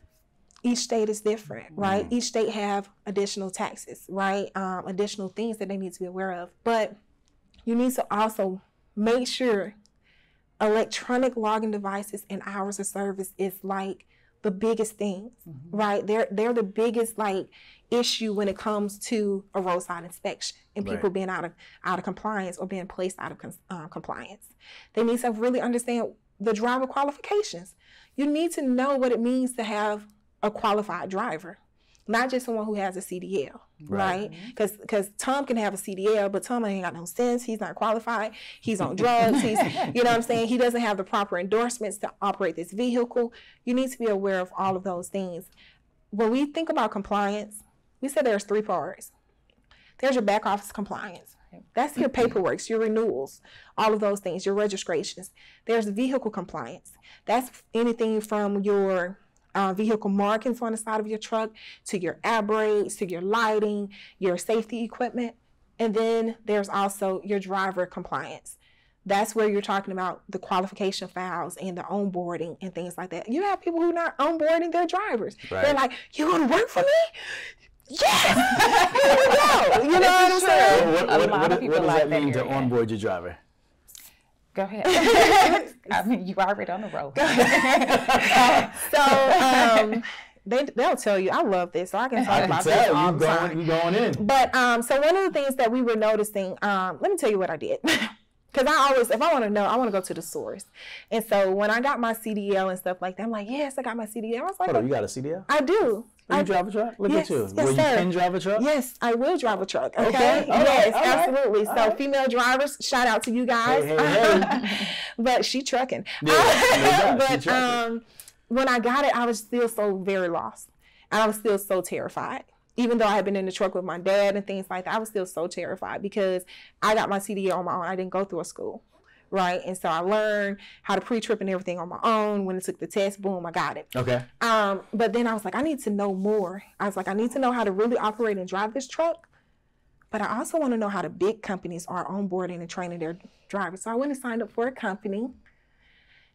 E: each state is different, right? Each state have additional taxes, right? Um, additional things that they need to be aware of. But you need to also make sure electronic logging devices and hours of service is like the biggest things, right? They're they're the biggest like issue when it comes to a roadside inspection and people
A: Right.
E: being out of out of compliance or being placed out of uh, compliance. They need to really understand the driver qualifications. You need to know what it means to have a qualified driver, not just someone who has a CDL, right? Mm-hmm. Because because Tom can have a CDL, but Tom ain't got no sense. He's not qualified. He's on [laughs] drugs. He's [laughs] you know what I'm saying. He doesn't have the proper endorsements to operate this vehicle. You need to be aware of all of those things. When we think about compliance, we said there's three parts. There's your back office compliance. That's your paperwork, your renewals, all of those things, your registrations. There's vehicle compliance. That's anything from your uh, vehicle markings on the side of your truck to your air brakes to your lighting, your safety equipment. And then there's also your driver compliance. That's where you're talking about the qualification files and the onboarding and things like that. You have people who are not onboarding their drivers.
A: Right.
E: They're like, "You want to work for me? Yes, [laughs] here we go." You know what I'm saying?
A: What, what, what, what, what does
C: like
A: that
C: that
A: mean to onboard your driver?
C: Go ahead. [laughs] I mean, you already on the road. [laughs]
E: So um, they they'll tell you. I love this, so I can talk
A: I can
E: about this
A: tell
E: all
A: you
E: the
A: going,
E: time.
A: you going in.
E: But um, so one of the things that we were noticing, um, let me tell you what I did. [laughs] Because I always, if I want to know, I want to go to the source. And so when I got my CDL and stuff like that, I'm like, yes, I got my CDL. I was like,
A: Hold on, you got a CDL?
E: I do. I
A: you drive a truck? Look
E: Yes,
A: at you.
E: yes,
A: Will you
E: sir.
A: can drive a truck?
E: Yes, I will drive a truck. Okay.
A: Okay,
E: yes,
A: right,
E: absolutely.
A: all
E: so
A: right.
E: female drivers, shout out to you guys.
A: Hey, hey, hey. [laughs]
E: but she trucking. [laughs]
A: Yeah, no [laughs] doubt, she
E: but
A: trucking.
E: um, when I got it, I was still so very lost, and I was still so terrified. Even though I had been in the truck with my dad and things like that, I was still so terrified because I got my CDL on my own. I didn't go through a school, right? And so I learned how to pre-trip and everything on my own. When I took the test, boom, I got it.
A: Okay.
E: Um, but then I was like, I need to know more. I was like, I need to know how to really operate and drive this truck. But I also want to know how the big companies are onboarding and training their drivers. So I went and signed up for a company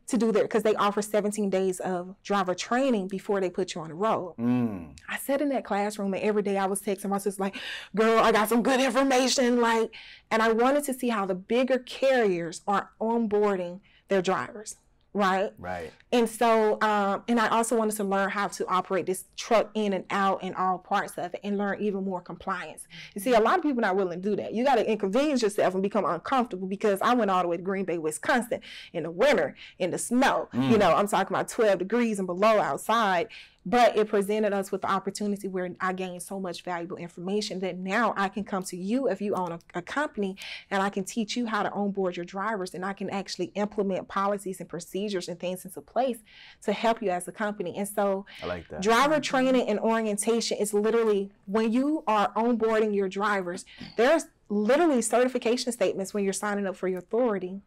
E: to do that because they offer 17 days of driver training before they put you on the road.
A: Mm.
E: I sat in that classroom and every day I was texting my sister like, girl, I got some good information. Like, and I wanted to see how the bigger carriers are onboarding their drivers, right?
A: Right.
E: And so, um, and I also wanted to learn how to operate this truck in and out and all parts of it and learn even more compliance. You see, a lot of people not willing to do that. You got to inconvenience yourself and become uncomfortable because I went all the way to Green Bay, Wisconsin in the winter, in the snow. You know, I'm talking about 12 degrees and below outside. But it presented us with the opportunity where I gained so much valuable information that now I can come to you if you own a, a company and I can teach you how to onboard your drivers and I can actually implement policies and procedures and things into place to help you as a company. And so
A: I like that.
E: driver mm-hmm. training and orientation is literally when you are onboarding your drivers, there's literally certification statements when you're signing up for your authority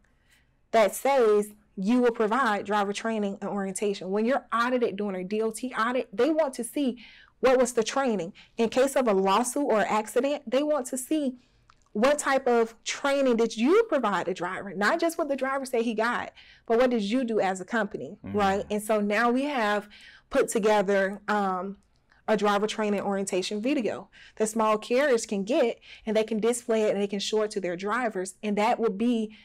E: that says you will provide driver training and orientation. When you're audited during a DOT audit, they want to see what was the training. In case of a lawsuit or accident, they want to see what type of training did you provide the driver? Not just what the driver said he got, but what did you do as a company, right? And so now we have put together um, a driver training orientation video that small carriers can get and they can display it and they can show it to their drivers, and that will be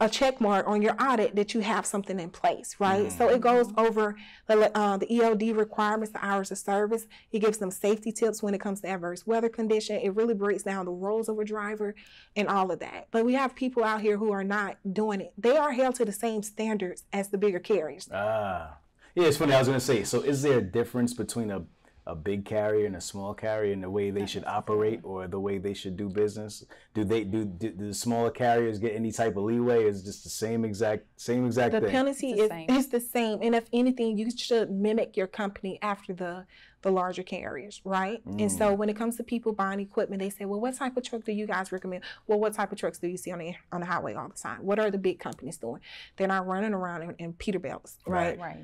E: a check mark on your audit that you have something in place, right? So it goes over the, uh, the ELD requirements, the hours of service. It gives them safety tips when it comes to adverse weather condition. It really breaks down the roles of a driver and all of that. But we have people out here who are not doing it. They are held to the same standards as the bigger carriers.
A: Ah. Yeah, it's funny. I was going to say, so is there a difference between a, a big carrier and a small carrier in the way they should operate or the way they should do business? Do they do, do, do the smaller carriers get any type of leeway? Is just the same exact same exact
E: The
A: thing?
E: penalty
C: the
E: is
C: same.
E: is the same, and if anything, you should mimic your company after the the larger carriers, right? And so mm. when it comes to people buying equipment, they say, "Well, what type of truck do you guys recommend?" Well, what type of trucks do you see on the on the highway all the time? What are the big companies doing? They're not running around in, in Peterbilts, right?
C: right.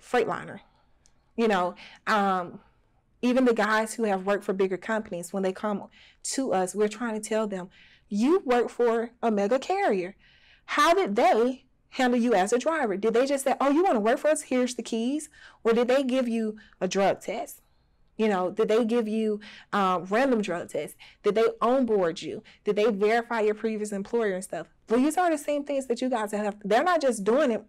E: Freightliner, you know. Um, even the guys who have worked for bigger companies, when they come to us, we're trying to tell them, you work for a mega carrier. How did they handle you as a driver? Did they just say, oh, you want to work for us? Here's the keys. Or did they give you a drug test? You know, did they give you um, random drug tests? Did they onboard you? Did they verify your previous employer and stuff? Well, these are the same things that you guys have. They're not just doing it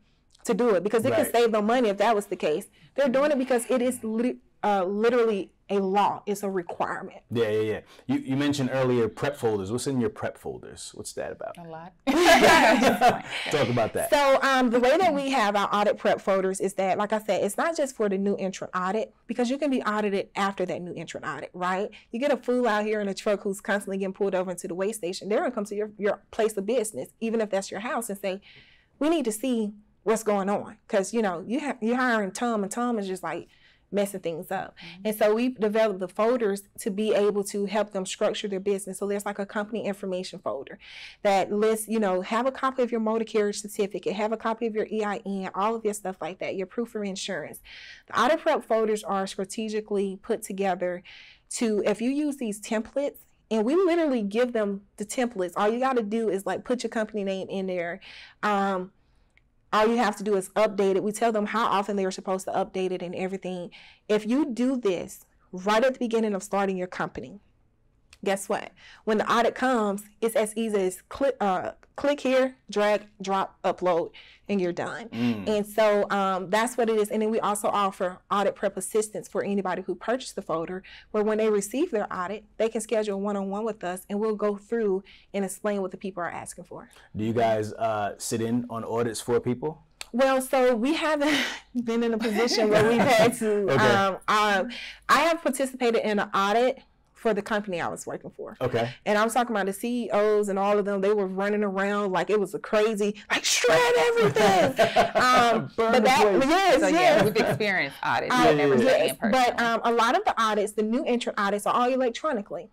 E: to do it because it
A: Right.
E: could save them money if that was the case. They're doing it because it is li- uh, literally a law. It's a requirement.
A: Yeah, yeah, yeah. You, you mentioned earlier prep folders. What's in your prep folders? What's that about?
C: A lot. [laughs] [laughs]
A: Talk about that.
E: So um, the way that we have our audit prep folders is that, like I said, it's not just for the new entrant audit because you can be audited after that new entrant audit, right? You get a fool out here in a truck who's constantly getting pulled over into the way station. They're gonna come to your, your place of business, even if that's your house, and say, "We need to see what's going on," because you know you have you're hiring Tom, and Tom is just like messing things up. And so we developed the folders to be able to help them structure their business. So there's like a company information folder that lists, you know, have a copy of your motor carriage certificate, have a copy of your EIN, all of your stuff like that, your proof of insurance. The audit prep folders are strategically put together to, if you use these templates, and we literally give them the templates. All you got to do is like put your company name in there. Um, all you have to do is update it. We tell them how often they are supposed to update it and everything. If you do this right at the beginning of starting your company, guess what? When the audit comes, it's as easy as click, uh, click here, drag, drop, upload, and you're done. And so um, that's what it is. And then we also offer audit prep assistance for anybody who purchased the folder, where when they receive their audit, they can schedule one on one with us and we'll go through and explain what the people are asking for.
A: Do you guys uh, sit in on audits for people?
E: Well, so we haven't [laughs] been in a position where we've had to. [laughs]
A: Okay.
E: um, um, I have participated in an audit for the company I was working for.
A: Okay.
E: And I'm talking about the CEOs and all of them. They were running around like it was a crazy, like shred everything. [laughs] um,
A: Burn
E: but
A: the
E: that,
A: place.
E: yes,
C: So yeah,
E: yes.
C: we've experienced audits. We've never done it in
E: yes,
C: person.
E: but um, a lot of the audits, the new entrant audits, are all electronically.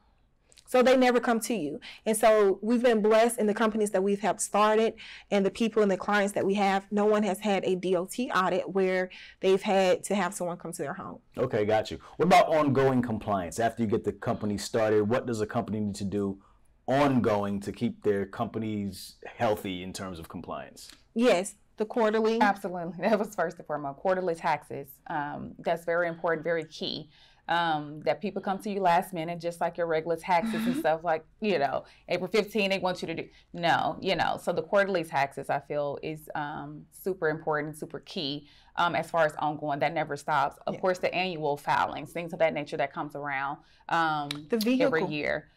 E: So they never come to you. And so we've been blessed in the companies that we've helped started and the people and the clients that we have. No one has had a DOT audit where they've had to have someone come to their home.
A: Okay, got you. What about ongoing compliance? After you get the company started, what does a company need to do ongoing to keep their companies healthy in terms of compliance?
E: Yes, the quarterly.
C: Absolutely. [laughs] That was first and foremost. Quarterly taxes. Um, that's very important, very key. Um, that people come to you last minute, just like your regular taxes and stuff like, you know, April 15, they want you to do. No, you know, so the quarterly taxes I feel is um, super important, super key um, as far as ongoing. That never stops. Of course, the annual filings, things of that nature that comes around um,
E: The vehicle.
C: every year.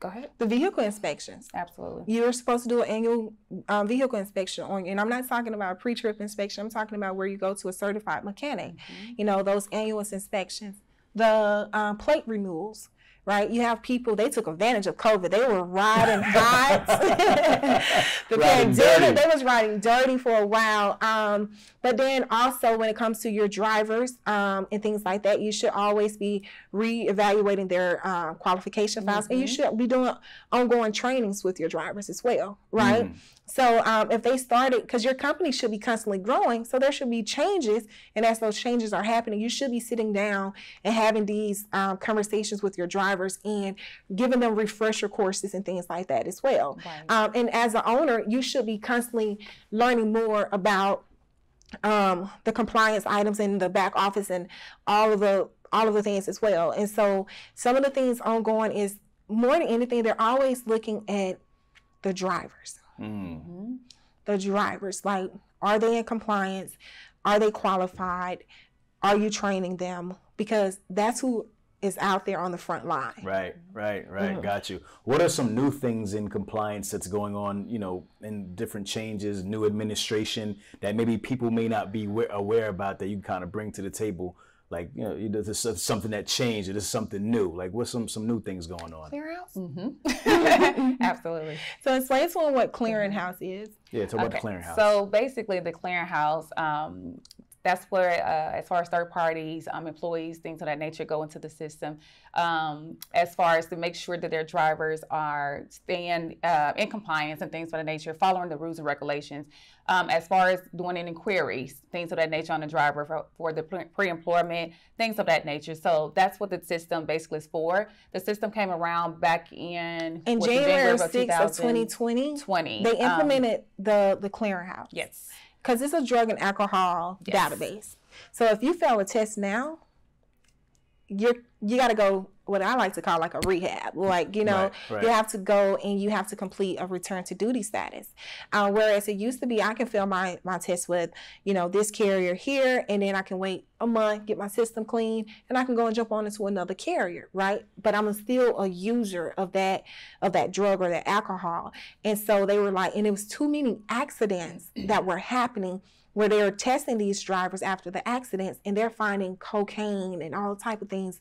C: Go ahead.
E: The vehicle inspections.
C: Absolutely.
E: You're supposed to do an annual um, vehicle inspection on, and I'm not talking about a pre-trip inspection. I'm talking about where you go to a certified mechanic. You know those annual inspections, the um, plate renewals. Right, you have people. They took advantage of COVID. They were riding [laughs] hot. [laughs] the
A: Riding
E: pandemic.
A: dirty.
E: They was riding dirty for a while. Um, but then also when it comes to your drivers um, and things like that, you should always be reevaluating their uh, qualification files, and you should be doing ongoing trainings with your drivers as well. Right. So um, if they started, because your company should be constantly growing, so there should be changes, and as those changes are happening, you should be sitting down and having these um, conversations with your drivers and giving them refresher courses and things like that as well.
C: Right.
E: Um, and as an owner, you should be constantly learning more about um, the compliance items in the back office and all of the all of the things as well. And so some of the things ongoing is more than anything, they're always looking at the drivers
A: Mm.
E: the drivers like are they in compliance are they qualified are you training them because that's who is out there on the front line
A: Right, right, right.
E: Mm.
A: Got you. What are some new things in compliance that's going on, you know, in different changes, new administration that maybe people may not be aware about that you can kind of bring to the table? Like, you know, this is something that changed or this is something new. Like, what's some, some new things going on?
E: clearinghouse
C: Mm-hmm. [laughs] [laughs] Absolutely.
E: so explain to them what clearinghouse is
A: Yeah, talk about the clearinghouse.
C: So basically, the clearinghouse, um, that's where, uh, as far as third parties, um, employees, things of that nature go into the system. Um, as far as to make sure that their drivers are staying uh, in compliance and things of that nature, following the rules and regulations. Um, as far as doing any inquiries, things of that nature on the driver for, for the pre- pre-employment, things of that nature. So that's what the system basically is for. The system came around back in
E: in january
C: of
E: 6th of
C: 2020.
E: 2020 they
C: Um,
E: implemented the the clearinghouse
C: yes.
E: Because it's a drug and alcohol
C: Yes.
E: database so if you fail a test now you're you got to go what I like to call like a rehab. Like you know,
A: Right, right.
E: you have to go and you have to complete a return to duty status. Uh, whereas it used to be, I can fill my my test with you know this carrier here, and then I can wait a month, get my system clean, and I can go and jump on into another carrier, right? But I'm still a user of that of that drug or that alcohol, and so they were like, and it was too many accidents that were happening where they were testing these drivers after the accidents and they're finding cocaine and all type of things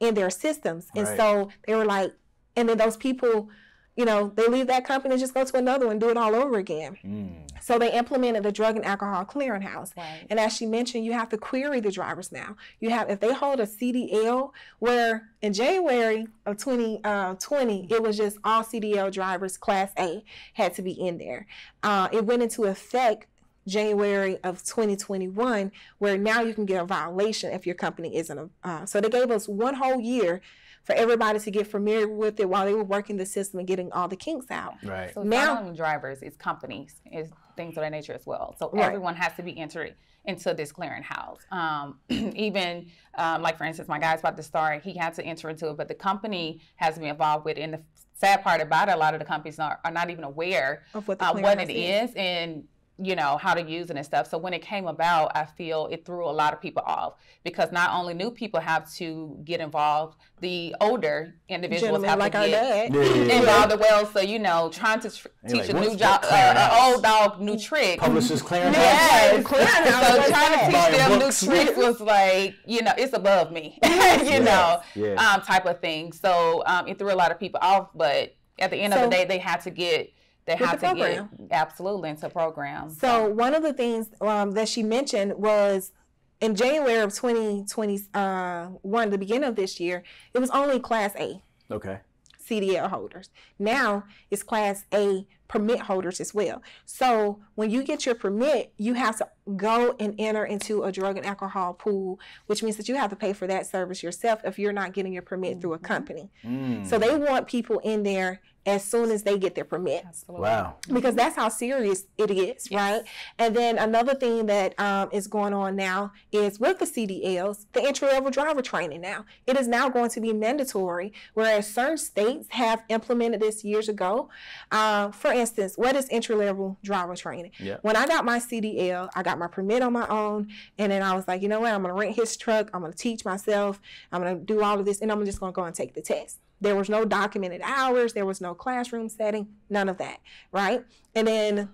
E: in their systems and
A: Right.
E: so they were like and then those people you know, they leave that company and just go to another one do it all over again.
A: Mm.
E: So they implemented the drug and alcohol clearinghouse.
C: Right.
E: And as she mentioned, you have to query the drivers now. You have if they hold a CDL, where in January of 2020, it was just all CDL drivers, Class A, had to be in there. Uh, it went into effect January of 2021, where now you can get a violation if your company isn't a. Uh, so they gave us one whole year for everybody to get familiar with it while they were working the system and getting all the kinks out.
A: Right.
C: So it's
E: Now-
C: not only drivers, it's companies, it's things of that nature as well. So
E: Right.
C: everyone has to be entered into this clearinghouse. Um, [clears throat] even um, like for instance, my guy's about to start, he had to enter into it, but the company has to be involved with. it. And the sad part about it, a lot of the companies are, are not even aware
E: Of what the
C: uh, what it
E: clearinghouse
C: is and you know how to use it and stuff. So when it came about, I feel it threw a lot of people off because not only new people have to get involved, the older individuals
E: Gentlemen
C: have
E: like
C: to
E: our
C: get
E: dad.
A: Yeah, yeah, yeah.
C: involved as well. So you know, trying to tr- teach
A: like,
C: a new job, uh, an old dog, new trick.
A: Publishers clearinghouse.
C: Yes.
E: Clearinghouse,
C: so trying to teach them
A: books.
C: new tricks was like, you know, it's above me, [laughs] you know,
A: Yeah.
C: um, type of thing. So um, it threw a lot of people off. But at the end of the day, they had to get, they
E: With
C: had
E: the
C: to
E: program.
C: get absolutely into program.
E: So one of the things um, that she mentioned was in January of 2021, the beginning of this year, it was only Class A
A: Okay.
E: CDL holders. Now it's Class A permit holders as well. So when you get your permit, you have to go and enter into a drug and alcohol pool, which means that you have to pay for that service yourself if you're not getting your permit through a company.
A: Mm.
E: So they want people in there as soon as they get their permit
C: absolutely.
A: Wow.
E: because that's how serious it is, right? And then another thing that um, is going on now is with the CDLs, the entry level driver training. Now it is now going to be mandatory, whereas certain states have implemented this years ago. Uh, for instance, what is entry level driver training?
A: Yeah.
E: When I got my CDL, I got my permit on my own, and then I was like, you know what? I'm gonna rent his truck. I'm gonna teach myself. I'm gonna do all of this, and I'm just gonna go and take the test. There was no documented hours. There was no classroom setting. None of that, right? And then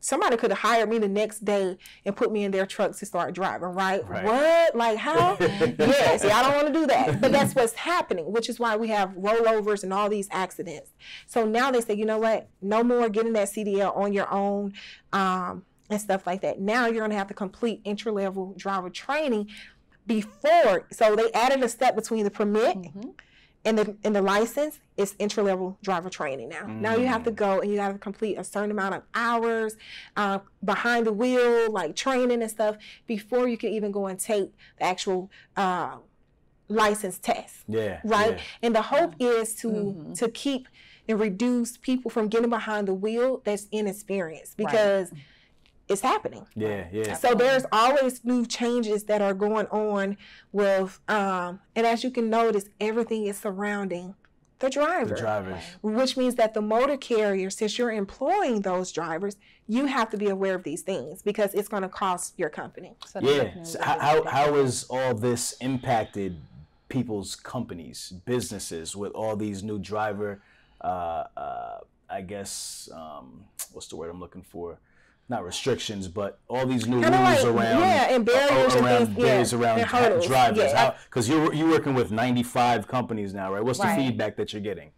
E: somebody could have hired me the next day and put me in their truck to start driving, right?
A: Right.
E: What? Like how? yes, [laughs] yeah, I don't want to do that. But that's what's happening, which is why we have rollovers and all these accidents. So now they say, you know what? No more getting that CDL on your own um, and stuff like that. Now you're going to have to complete entry level driver training before. So they added a step between the permit and the and the license is entry level driver training now. Now you have to go and you have to complete a certain amount of hours uh, behind the wheel, like training and stuff, before you can even go and take the actual uh, license test
A: Yeah.
E: right?
A: yeah.
E: And the hope is to to keep and reduce people from getting behind the wheel that's inexperienced because it's happening.
A: Yeah. Yeah.
E: So there's always new changes that are going on with, um, and as you can notice, everything is surrounding the driver.
A: The drivers.
E: Which means that the motor carrier, since you're employing those drivers, you have to be aware of these things because it's going to cost your company.
C: So
A: Yeah.
C: definitely
A: So how,
C: do
A: how has all this impacted people's companies, businesses with all these new driver, uh, uh, I guess, um, what's the word I'm looking for? Not restrictions, but all these new
E: Kinda
A: rules
E: like-
A: around
E: yeah, and barriers and
A: around
E: things, yeah,
A: around
E: and
A: ha-
E: hurdles,
A: drivers.
E: yeah.
A: Because you're you're working with 95 companies now, right? What's the feedback that you're getting?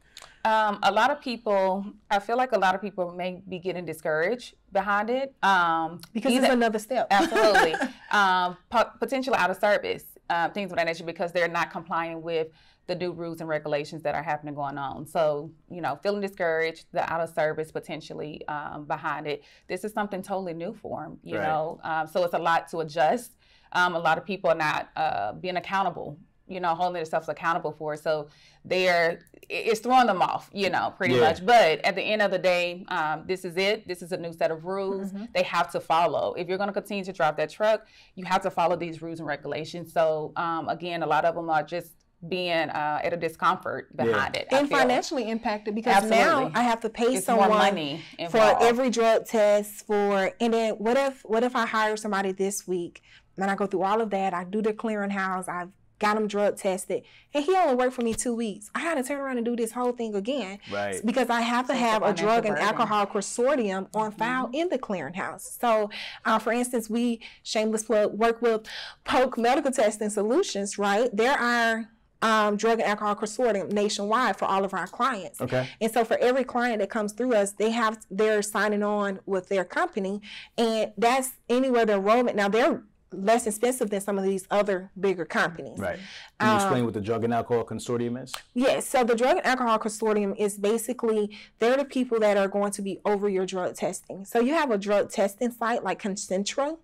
C: Um, a lot of people, I feel like a lot of people may be getting discouraged behind it. Um,
E: Because
C: either-
E: it's another step. [laughs]
C: absolutely, [laughs] um, po- potentially out of service, uh, things of that nature, because they're not complying with the new rules and regulations that are happening going on. So, you know, feeling discouraged, the out of service potentially um, behind it. This is something totally new for them, you
A: Right.
C: know. Um, so it's a lot to adjust. Um, a lot of people are not uh, being accountable, you know, holding themselves accountable for it. So they're it's throwing them off, you know, pretty
A: Yeah.
C: much. But at the end of the day, um, this is it. This is a new set of rules they have to follow. If you're going to continue to drive that truck, you have to follow these rules and regulations. So um, again, a lot of them are just being uh, at a discomfort behind it. I
E: and
C: feel.
E: financially impacted because now I have to pay
C: It's
E: someone
C: money
E: for every drug test for and then what if what if I hire somebody this week and I go through all of that I do the clearinghouse I've got him drug tested and he only worked for me two weeks I had to turn around and do this whole thing again
A: Right.
E: because I have to
C: So
E: have a drug and
C: burden.
E: alcohol consortium on file in the clearinghouse so uh, for instance we shameless plug work with Polk Medical Testing Solutions right there are um, drug and alcohol consortium nationwide for all of our clients.
A: Okay.
E: And so for every client that comes through us, they have they're signing on with their company, and that's anywhere the enrollment. Now they're less expensive than some of these other bigger companies.
A: Right. Can you
E: Um,
A: explain what the Drug and Alcohol Consortium is?
E: Yes, so the Drug and Alcohol Consortium is basically they're the people that are going to be over your drug testing. So you have a drug testing site like Concentra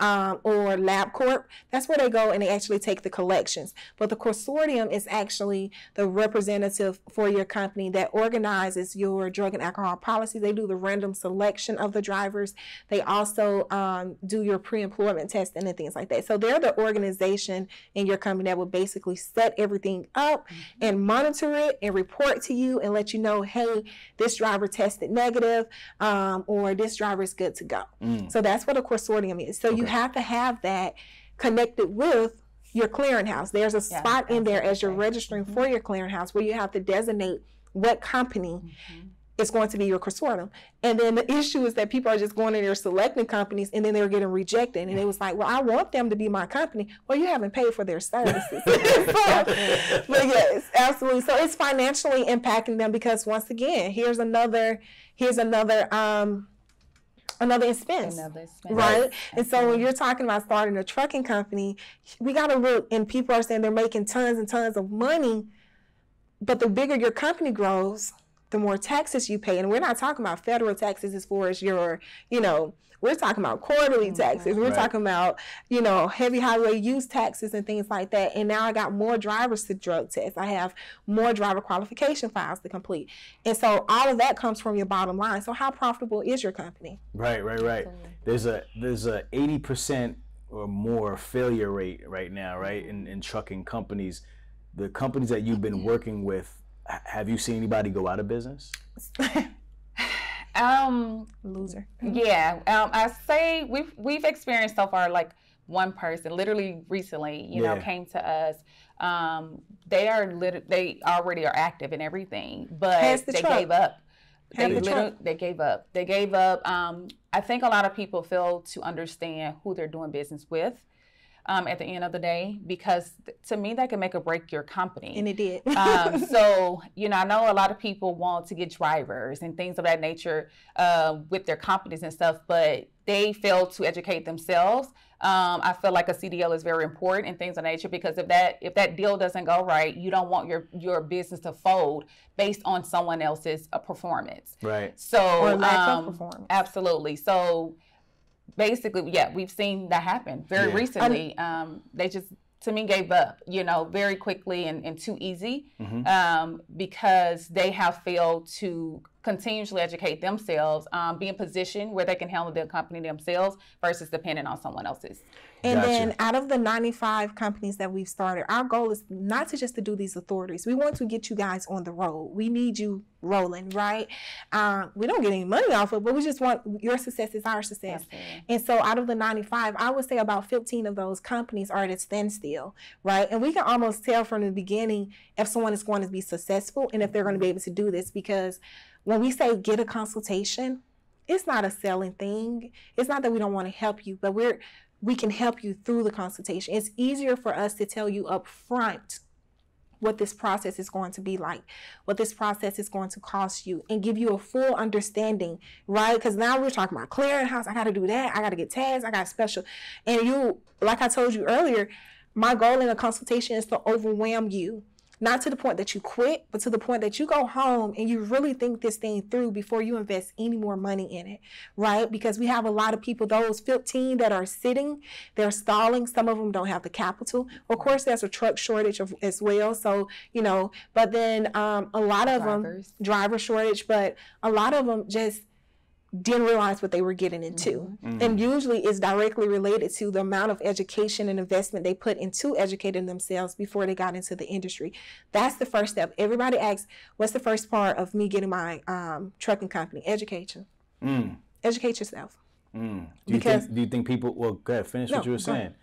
E: um, or LabCorp. That's where they go and they actually take the collections. But the consortium is actually the representative for your company that organizes your drug and alcohol policy. They do the random selection of the drivers. They also um, do your pre-employment testing and things like that. So they're the organization in your company that will basically set everything up and monitor it and report to you and let you know, hey, this driver tested negative um, or this driver is good to go. So that's what a consortium is. So you
A: Okay.
E: Have to have that connected with your clearinghouse. There's a
C: Yeah,
E: spot in there as you're registering for your clearinghouse where you have to designate what company is going to be your consortium. And then the [laughs] issue is that people are just going in there selecting companies and then they're getting rejected. And it was like, well, I want them to be my company. Well, you haven't paid for their services. [laughs] [laughs] So- but yes, absolutely. So it's financially impacting them because once again, here's another, here's another, um, another expense.
C: Another expense.
E: Right. And so when mm-hmm. you're talking about starting a trucking company, we got to look, and people are saying they're making tons and tons of money. But the bigger your company grows, the more taxes you pay. And we're not talking about federal taxes as far as your, you know, we're talking about quarterly mm-hmm. taxes. We're
A: Right.
E: talking about, you know, heavy highway use taxes and things like that. And now I got more drivers to drug test. I have more driver qualification files to complete. And so all of that comes from your bottom line. So how profitable is your company?
A: Right, right, right. There's a there's a eighty percent or more failure rate right now, right? In in trucking companies, the companies that you've been mm-hmm. working with, have you seen anybody go out of business? [laughs]
C: Um,
E: Loser.
C: yeah. Um, I say we've we've experienced so far like one person, literally recently, you know, came to us. Um, they are lit- they already are active and everything, but
E: the
C: they
E: truck.
C: gave up. They,
E: Have the
C: liter-
E: truck.
C: they gave up. They gave up. Um, I think a lot of people fail to understand who they're doing business with. Um, at the end of the day, because th- to me that can make or break your company
E: And it did.
C: um, [laughs] so you know, I know a lot of people want to get drivers and things of that nature uh, with their companies and stuff, but they fail to educate themselves. Um, I feel like a CDL is very important and things of nature because if that if that deal doesn't go right, you don't want your your business to fold based on someone else's uh, performance.
A: Right.
C: So
E: Or lack of
C: um,
E: performance.
C: Absolutely. So basically, yeah, we've seen that happen very
A: Yeah.
C: recently. Um, they just to me gave up, you know, very quickly and, and too easy
A: Mhm.
C: um, because they have failed to continuously educate themselves, um, be in position where they can handle their company themselves versus depending on someone else's.
E: And
A: Gotcha.
E: then out of the 95 companies that we've started, our goal is not to just to do these authorities. We want to get you guys on the road. We need you rolling, right? Um, we don't get any money off of it, but we just want your success is our success.
C: Absolutely.
E: And so out of the 95, I would say about 15 of those companies are at a standstill, right? And we can almost tell from the beginning if someone is going to be successful and if they're going to be able to do this because when we say get a consultation, it's not a selling thing. It's not that we don't want to help you, but we're we can help you through the consultation. It's easier for us to tell you up front what this process is going to be like, what this process is going to cost you, and give you a full understanding, right? Because now we're talking about clearinghouse. I got to do that. I got to get tags. I got special. And you, like I told you earlier, my goal in a consultation is to overwhelm you. Not to the point that you quit, but to the point that you go home and you really think this thing through before you invest any more money in it, right? Because we have a lot of people, those 15 that are sitting, they're stalling. Some of them don't have the capital. Of course, there's a truck shortage of, as well. So, you know, but then um, a lot of
C: Drivers.
E: them, driver shortage, but a lot of them just didn't realize what they were getting into. And usually it's directly related to the amount of education and investment they put into educating themselves before they got into the industry. That's the first step. Everybody asks, what's the first part of me getting my um, trucking company? Education.
A: Mm,
E: Educate yourself.
A: mm. Do you
E: Because-
A: think do you think people well go ahead, finish
E: No,
A: what you were
E: go ahead.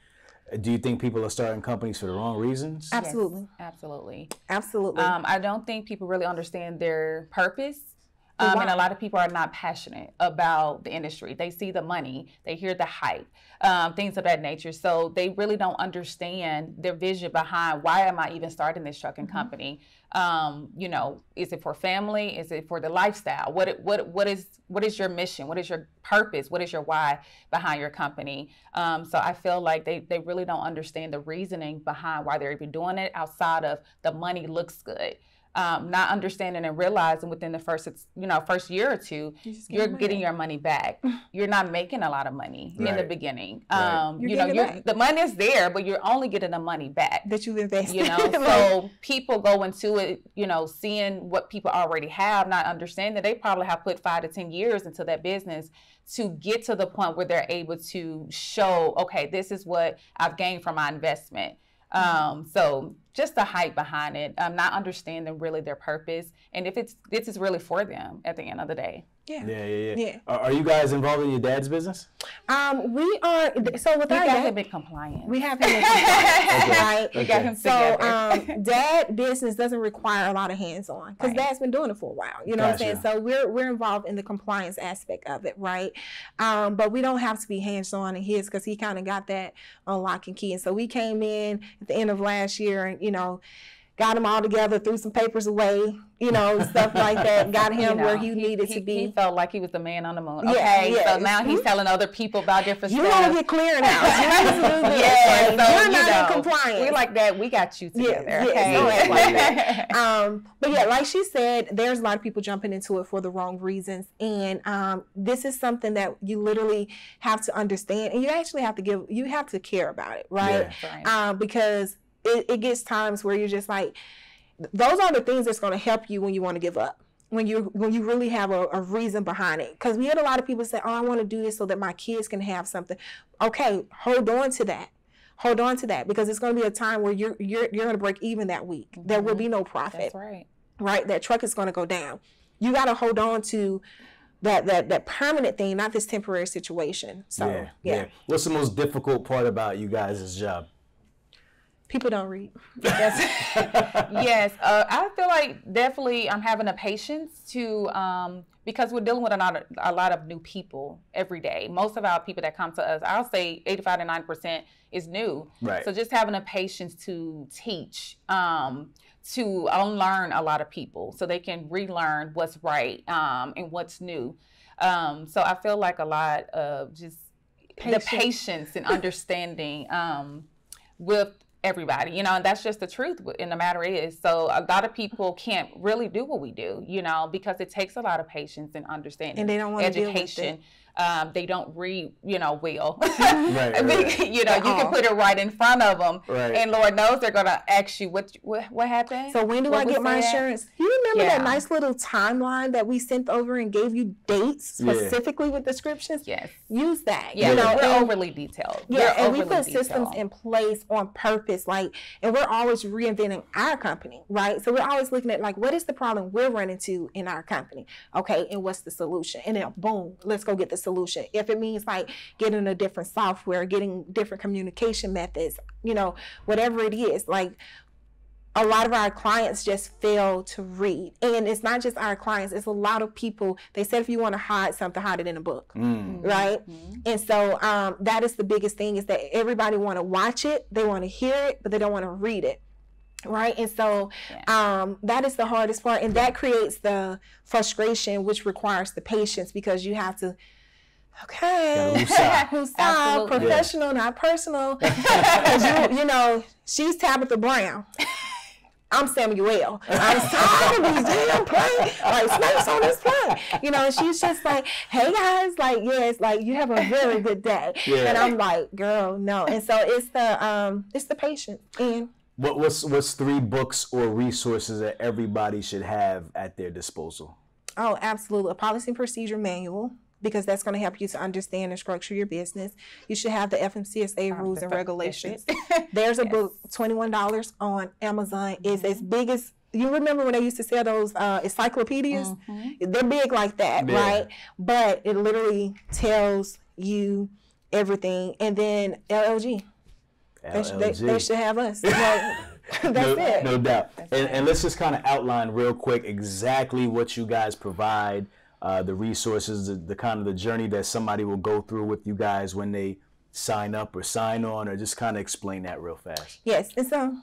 A: saying. Do you think people are starting companies for the wrong reasons?
E: Absolutely.
C: Yes, absolutely.
E: Absolutely.
C: Um, I don't think people really understand their purpose Um,
E: Wow.
C: and a lot of people are not passionate about the industry. They see the money, they hear the hype, um, things of that nature. So they really don't understand their vision behind why am I even starting this trucking
E: Mm-hmm.
C: company? Um, you know, is it for family? Is it for the lifestyle? What what what is what is your mission? What is your purpose? What is your why behind your company? Um, so I feel like they they really don't understand the reasoning behind why they're even doing it outside of the money looks good um, not understanding and realizing within the first you know first year or two
E: just
C: you're
E: getting
C: getting your money back. [laughs] You're not making a lot of money in the beginning.
A: Right.
C: um,
E: You're
C: know you're, the money is there but you're only getting the money back.
E: That you've invested.
C: you [laughs] know so people go into it you know seeing what people already have not understanding that they probably have put five to ten years into that business to get to the point where they're able to show okay this is what i've gained from my investment. Um, so just the hype behind it um, not understanding really their purpose and if it's this is really for them at the end of the day
E: yeah.
A: Yeah, yeah, yeah.
E: Yeah.
A: Are, are you guys involved in your dad's business?
E: Um, we are so with
C: we
E: our
C: got
E: dad,
C: him in compliance
E: we have him in compliance, right?
C: we got
A: Okay.
C: him
E: So
C: together.
E: um, [laughs] dad business doesn't require a lot of hands on because
C: Right.
E: dad's been doing it for a while. You know what I'm saying? So we're we're involved in the compliance aspect of it, right? Um, but we don't have to be hands on in his because he kind of got that on lock and key. And so we came in at the end of last year and you know. Got him all together, threw some papers away, you know, stuff like that. [laughs] Got
C: You
E: him where
C: know,
E: he, needed
C: he,
E: to be.
C: He felt like he was the man on the moon.
E: Yeah,
C: Okay,
E: yes.
C: so now he's telling other people about different
E: you
C: stuff.
E: You want to get clear [laughs] now. You need to do this.
C: yeah,
E: Like,
C: so,
E: you're
C: you
E: not
C: know,
E: in compliance.
C: We're like that. We got you together.
E: yeah,
C: okay.
E: no, [laughs] um, but yeah, like she said, there's a lot of people jumping into it for the wrong reasons, and um, this is something that you literally have to understand, and you actually have to give, you have to care about it, right?
C: Right.
E: Um, because it, it gets times where you're just like, those are the things that's going to help you when you want to give up. When you when you really have a, a reason behind it, because we had a lot of people say, "Oh, I want to do this so that my kids can have something." Okay, hold on to that hold on to that because it's going to be a time where you're you're you're going to break even that week. There will be mm-hmm. no profit,
C: That's right.
E: right? That truck is going to go down. You got to hold on to that that that permanent thing, not this temporary situation. So
A: yeah,
E: yeah,
A: yeah. What's the most difficult part about you guys' job?
E: People don't read. [laughs] [laughs]
C: yes, uh, I feel like definitely I'm having a patience to um, because we're dealing with a lot of a lot of new people every day. Most of our people that come to us, I'll say 85 to 9 percent is new.
A: Right.
C: So just having a patience to teach, um, to unlearn a lot of people, so they can relearn what's right um, and what's new. Um, so I feel like a lot of just
E: Patience.
C: the patience and understanding um, with everybody you know and that's just the truth in the matter is. So a lot of people can't really do what we do you know because it takes a lot of patience and understanding
E: And they don't wanna deal with
C: education um, they don't read you know well [laughs] [laughs]
A: Right, right.
C: you know you can
E: Uh-uh.
C: put it right in front of them
A: Right.
C: and lord knows they're gonna ask you what what, what happened
E: So when do
C: What
E: I get my
C: said?
E: insurance? You remember
C: Yeah.
E: that nice little timeline that we sent over and gave you dates
A: Yeah.
E: specifically with descriptions?
C: yes
E: Use that.
C: yeah
E: you know,
C: we're
E: and-
C: overly detailed
E: Yeah,
C: We're
E: and we
C: overly
E: put systems in place on purpose, like, and we're always reinventing our company, right? So we're always looking at like, what is the problem we're running into in our company? Okay, and what's the solution? And then boom, let's go get the solution. If it means like getting a different software, getting different communication methods, you know, whatever it is, like a lot of our clients just fail to read. And it's not just our clients, it's a lot of people. They said if you want to hide something, hide it in a book.
A: Mm.
E: Right.
C: Mm-hmm.
E: And so um, that is the biggest thing is that everybody want to watch it, they want to hear it, but they don't want to read it. Right. And so um, that is the hardest part. And that creates the frustration, which requires the patience because you have to, okay,
A: Gotta [laughs] woosah.
E: woosah, professional, not personal. [laughs] you, you know, she's Tabitha Brown. I'm Samuel. I'm tired of these damn plane, like snakes on this plane. You know, she's just like, hey guys, like, yes, like you have a very good day.
A: Yeah.
E: And I'm like, girl, no. And so it's the um it's the patient And
A: What, what's what's three books or resources that everybody should have at their disposal?
E: oh, absolutely. A policy and procedure manual. Because that's going to help you to understand and structure your business. You should have the FMCSA rules and regulations. [laughs] There's a book, twenty-one dollars on Amazon. It's as big as you remember when they used to sell those uh, encyclopedias. They're big like that,
A: Yeah.
E: right? But it literally tells you everything. And then LLG, they, should, they, they should have us. [laughs] Like, [laughs] That's
A: no,
E: it.
A: No doubt. And, and let's just kind of outline real quick exactly what you guys provide, uh, the resources, the, the kind of the journey that somebody will go through with you guys when they sign up or sign on, or just kind of explain that real fast.
E: Yes, and so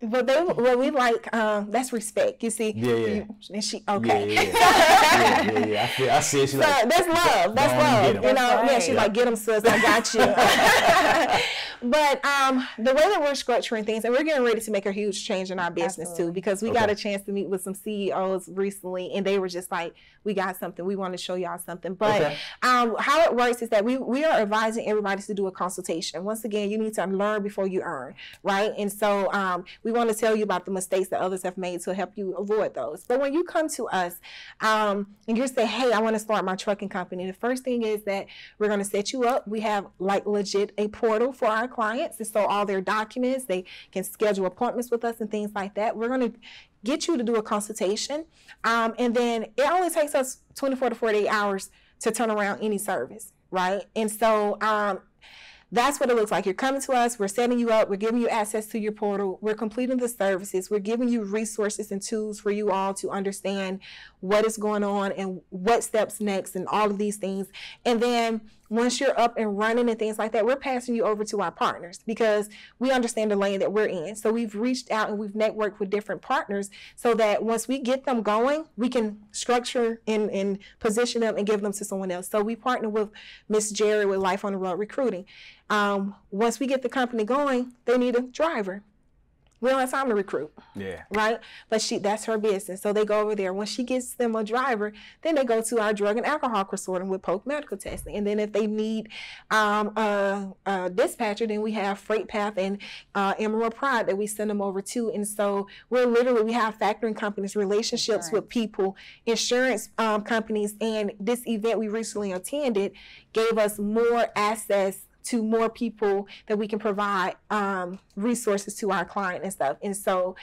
E: what they what we like um, that's respect. You see,
A: Yeah, yeah.
E: You- and she okay.
A: yeah, yeah. yeah, yeah, yeah. I, feel, I see it. She's
E: So
A: like,
E: that's love. That's
A: Go on and
E: love. You know,
C: That's
E: yeah. She's
C: right.
E: like, get them, sis. I got you. [laughs] [laughs] but um, the way that we're structuring things, and we're getting ready to make a huge change in our business too, because we got a chance to meet with some CEOs recently, and they were just like, we got something. We want to show y'all something. But
A: Okay.
E: um, how it works is that we we are advising everybody to do a consultation. Once again, you need to learn before you earn, right? And so um, we want to tell you about the mistakes that others have made to help you avoid those. But when you come to us um, and you say, "Hey, I want to start my trucking company," the first thing is that we're going to set you up. We have like legit a portal for our clients, and so all their documents they can schedule appointments with us and things like that. We're going to get you to do a consultation, um, and then it only takes us 24 to 48 hours to turn around any service, right? And so um, that's what it looks like. You're coming to us, we're setting you up, we're giving you access to your portal, we're completing the services, we're giving you resources and tools for you all to understand what is going on and what steps next and all of these things. And then once you're up and running and things like that, we're passing you over to our partners because we understand the lane that we're in. So we've reached out and we've networked with different partners so that once we get them going, we can structure and, and position them and give them to someone else. So we partner with Miss Jerry with Life on the Road Recruiting. Um, once we get the company going, they need a driver. We don't have time to recruit
A: yeah.
E: right? But she that's her business. So they go over there. When she gets them a driver, then they go to our drug and alcohol consortium with Polk Medical Testing. And then if they need um, a, a dispatcher, then we have Freight Path and uh, Emerald Pride that we send them over to. And so we're literally we have factoring companies, relationships with people, insurance um, companies, and this event we recently attended gave us more access to more people that we can provide um, resources to our client and stuff. And so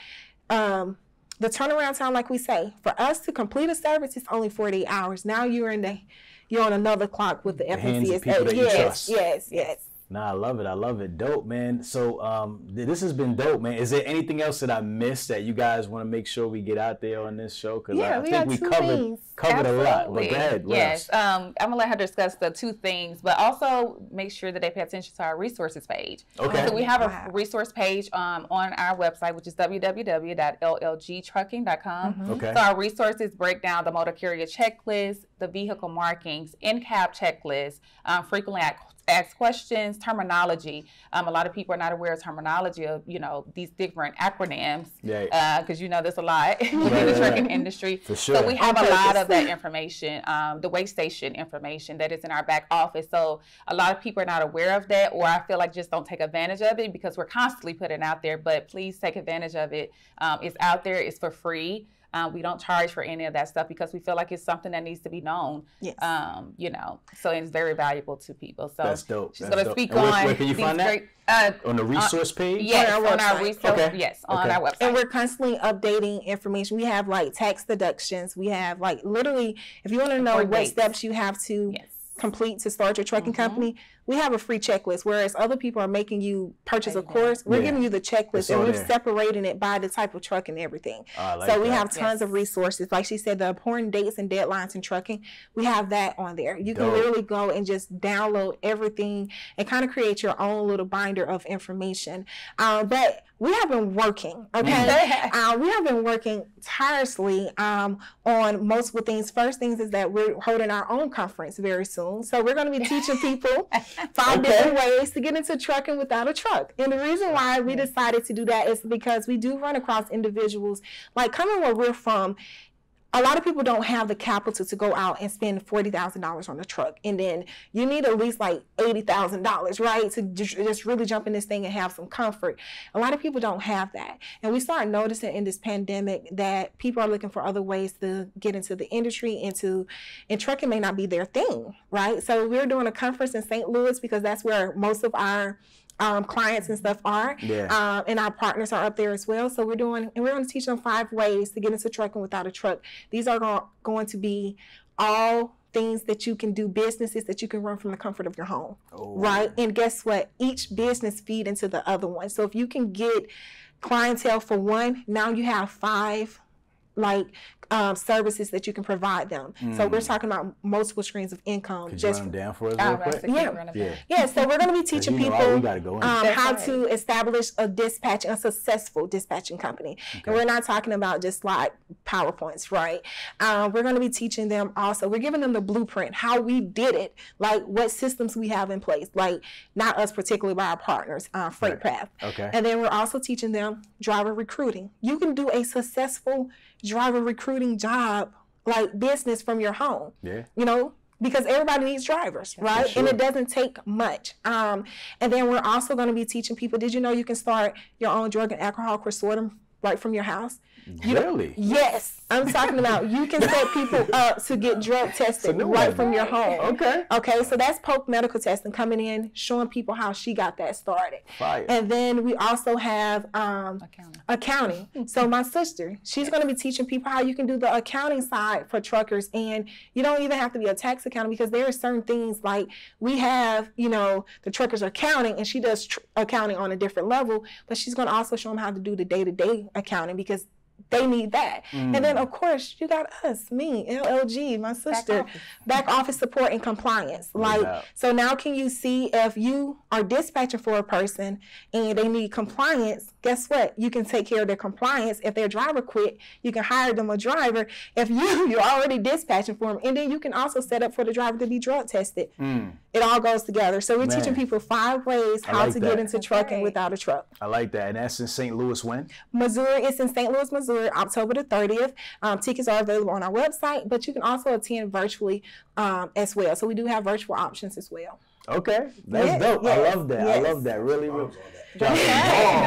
E: um, the turnaround time, like we say, for us to complete a service is only 48 hours. Now you're in the you're on another clock with the, FMCSA.
A: people
E: yes, yes, yes.
A: Nah, I love it. I love it. Dope, man. So, um, th- this has been dope, man. Is there anything else that I missed that you guys want to make sure we get out there on this show? Because
E: Yeah,
A: I, I
E: we
A: think
E: got
A: we covered
E: things.
A: covered a lot. But
C: Absolutely.
A: go ahead.
C: Yes. Um, I'm gonna let her discuss the two things, but also make sure that they pay attention to our resources page.
A: Okay.
C: So we have
E: Wow.
C: a resource page um, on our website, which is www.llgtrucking.com.
E: Mm-hmm.
A: Okay.
C: So our resources break down the motor carrier checklist, the vehicle markings, in-cab checklist, um, frequently ac- asked questions, terminology. Um, a lot of people are not aware of terminology of you know these different acronyms.
A: Yeah.
C: Because you know there's a lot [laughs] in
A: Right,
C: the
A: right,
C: trucking
A: right.
C: industry.
A: For sure.
C: So we have a lot of that information, um, the weigh station information that is in our back office. So a lot of people are not aware of that, or I feel like just don't take advantage of it because we're constantly putting it out there. But please take advantage of it. Um, it's out there. It's for free. Uh, we don't charge for any of that stuff because we feel like it's something that needs to be known.
E: Yes.
C: Um, you know, so it's very valuable to people. So
A: That's dope.
C: She's going to speak
A: And
C: on
A: where can you
C: these
A: find that?
C: great. Uh,
A: on the resource page?
C: yes,
E: our
C: on our
E: website.
C: resource.
A: Okay.
C: Yes, on
A: Okay.
C: our website.
E: And we're constantly updating information. We have like tax deductions. We have like literally, if you want to know
C: Important
E: what
C: dates.
E: steps you have to
C: yes.
E: complete to start your trucking
C: Mhm.
E: company, we have a free checklist. Whereas other people are making you purchase a course, we're
A: Yeah.
E: giving you the
A: It's
E: checklist and we're
A: there.
E: separating it by the type of truck and everything.
A: Oh, like
E: so we
A: that.
E: have tons of resources. Like she said, the important dates and deadlines in trucking, we have that on there. You can literally go and just download everything and kind of create your own little binder of information. Um, but we have been working, okay? [laughs] uh, we have been working tirelessly um, on multiple things. First things is that we're holding our own conference very soon. So we're going to be teaching people [laughs] five
A: Okay.
E: different ways to get into trucking without a truck. And the reason why we decided to do that is because we do run across individuals like coming where we're from. A lot of people don't have the capital to go out and spend forty thousand dollars on a truck, and then you need at least like eighty thousand dollars, right, to just really jump in this thing and have some comfort. A lot of people don't have that, and we started noticing in this pandemic that people are looking for other ways to get into the industry, into and trucking may not be their thing, right? So we're doing a conference in St. Louis because that's where most of our um, clients and stuff are.
A: Yeah.
E: Um, and our partners are up there as well. So we're doing, and we're going to teach them five ways to get into trucking without a truck. These are go- going to be all things that you can do, businesses that you can run from the comfort of your home,
A: Oh.
E: right? And guess what? Each business feed into the other one. So if you can get clientele for one, now you have five like um, services that you can provide them. So we're talking about multiple streams of income.
A: Mm. Could you
E: just
A: run them down for us real quick?
E: Yeah.
A: Yeah.
E: yeah, so we're going to be teaching
A: you know,
E: people
A: we gotta go
E: um, how
C: right.
E: to establish a dispatch, a successful dispatching company. And we're not talking about just like PowerPoints, right? Um, we're going to be teaching them also, we're giving them the blueprint, how we did it, like what systems we have in place, like not us particularly, but our partners, uh, Freight
A: Right.
E: Path.
A: Okay.
E: And then we're also teaching them driver recruiting. You can do a successful driver recruiting job, like business from your home
A: Yeah.
E: you know, because everybody needs drivers, right?
A: sure.
E: And it doesn't take much. Um, and then we're also going to be teaching people. Did you know you can start your own drug and alcohol consortium right from your house? You
A: Really?
E: Yes, I'm talking about you can set [laughs] people up to get drug tested
A: new
E: right
A: one.
E: from your home.
A: Okay.
E: Okay, so that's Pope Medical Testing coming in, showing people how she got that started.
A: Fire.
E: And then we also have um,
C: Accounting.
E: accounting. [laughs] So my sister, she's going to be teaching people how you can do the accounting side for truckers, and you don't even have to be a tax accountant because there are certain things like we have, you know, the truckers accounting, and she does tr- accounting on a different level, but she's going to also show them how to do the day to day accounting because. They need that. And then, of course, you got us, me, LLG, my sister,
C: office.
E: back office support and compliance. like,
A: doubt.
E: so now can you see if you are dispatching for a person and they need compliance, guess what? You can take care of their compliance. If their driver quit, you can hire them a driver. If you [laughs] you're already dispatching for them, and then you can also set up for the driver to be drug tested. It all goes together. So we're
A: Mm. Man.
E: teaching people five ways how
A: like
E: to
A: that.
E: get into trucking
C: right.
E: without a truck.
A: I like that. And that's in St. Louis when?
E: Missouri is in St. Louis, Missouri, October the 30th. Um, tickets are available on our website, but you can also attend virtually um, as well. So we do have virtual options as well.
A: Okay. That's
E: Yes,
A: dope. I love that. I love that. Really, really.
C: Okay.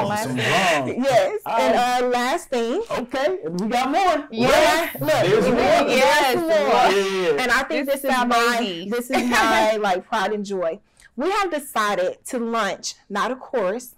A: Bombs, some bombs.
E: Yes.
A: All
E: and
A: right.
E: uh, last thing.
A: Okay. We got more.
C: Yes.
E: Look,
A: There's
E: look,
A: more.
E: there's
C: Yes.
E: more.
A: Yeah.
E: And I think
C: This
E: this, is
C: sound
E: my this is my [laughs] like pride and joy. We have decided to launch not a course,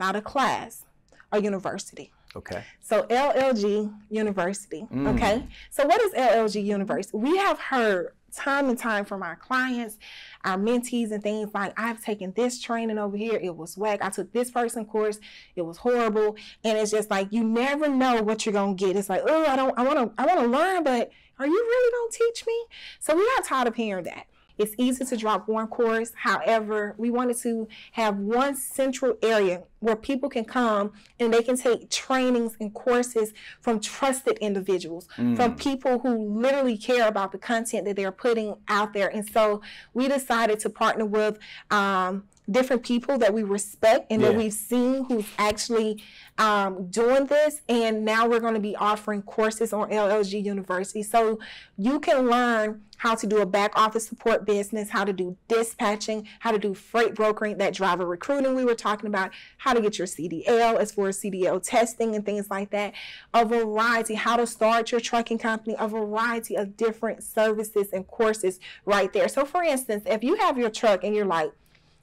E: not a class, a university.
A: Okay.
E: So LLG University. Mm. Okay. So what is LLG University? We have heard time and time from our clients, our mentees, and things like I've taken this training over here. It was whack. I took this person course. It was horrible. And it's just like you never know what you're gonna get. It's like, oh, I don't I wanna I wanna learn, but are you really gonna teach me? So we got tired of hearing that. It's easy to drop one course. However, we wanted to have one central area where people can come and they can take trainings and courses from trusted individuals, from people who literally care about the content that they're putting out there. And so we decided to partner with um, different people that we respect and that we've seen who's actually um, doing this. And now we're going to be offering courses on LLG University. So you can learn how to do a back office support business, how to do dispatching, how to do freight brokering, that driver recruiting we were talking about, how to get your CDL as far as CDL testing and things like that. A variety, how to start your trucking company, a variety of different services and courses right there. So, for instance, if you have your truck and you're like,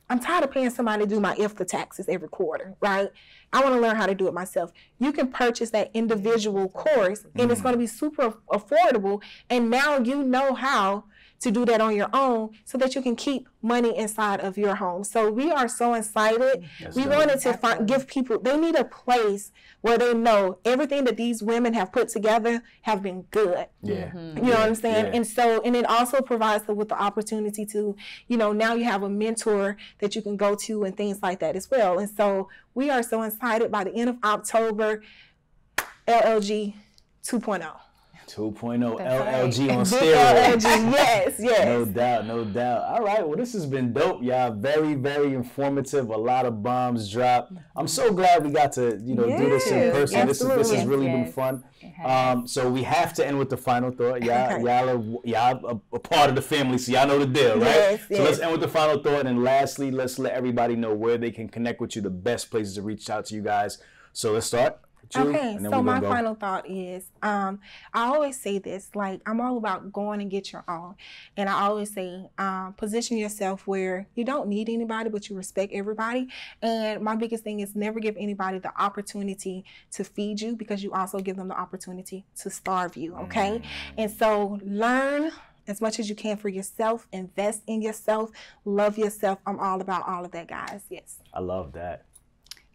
E: I'm tired of paying somebody to do my IFTA taxes every quarter, right? I want to learn how to do it myself. You can purchase that individual course and it's mm. going to be super affordable. And now you know how to do that on your own so that you can keep money inside of your home. So we are so excited. Mm-hmm. we
A: dope.
E: wanted to find, give people, they need a place where they know everything that these women have put together have been good.
A: Yeah. Mm-hmm.
E: You know what I'm saying?
A: Yeah.
E: And so, and it also provides them with the opportunity to, you know, now you have a mentor that you can go to and things like that as well. And so we are so excited by the end of October, LLG 2.0.
A: 2.0
C: That's
A: LLG on
E: Big
A: steroids.
E: Yes, yes. [laughs]
A: No doubt, no doubt. All right, well, this has been dope, y'all. Very, very informative. A lot of bombs dropped. I'm so glad we got to, you know, do this in
E: Yes,
A: person. This is this has really been
C: Yes.
A: fun. Um, so we have to end with the final thought. Y'all, y'all are y'all a, a part of the family, so y'all know the deal, right?
E: Yes,
A: so
E: yes.
A: let's end with the final thought, and lastly, let's let everybody know where they can connect with you, the best places to reach out to you guys. So let's start. You,
E: Okay, so my
A: go.
E: final thought is um, I always say this like, I'm all about going and get your own. And I always say, um, position yourself where you don't need anybody, but you respect everybody. And my biggest thing is never give anybody the opportunity to feed you because you also give them the opportunity to starve you. Okay.
A: Mm.
E: And so learn as much as you can for yourself. Invest in yourself. Love yourself. I'm all about all of that, guys. Yes.
A: I love that.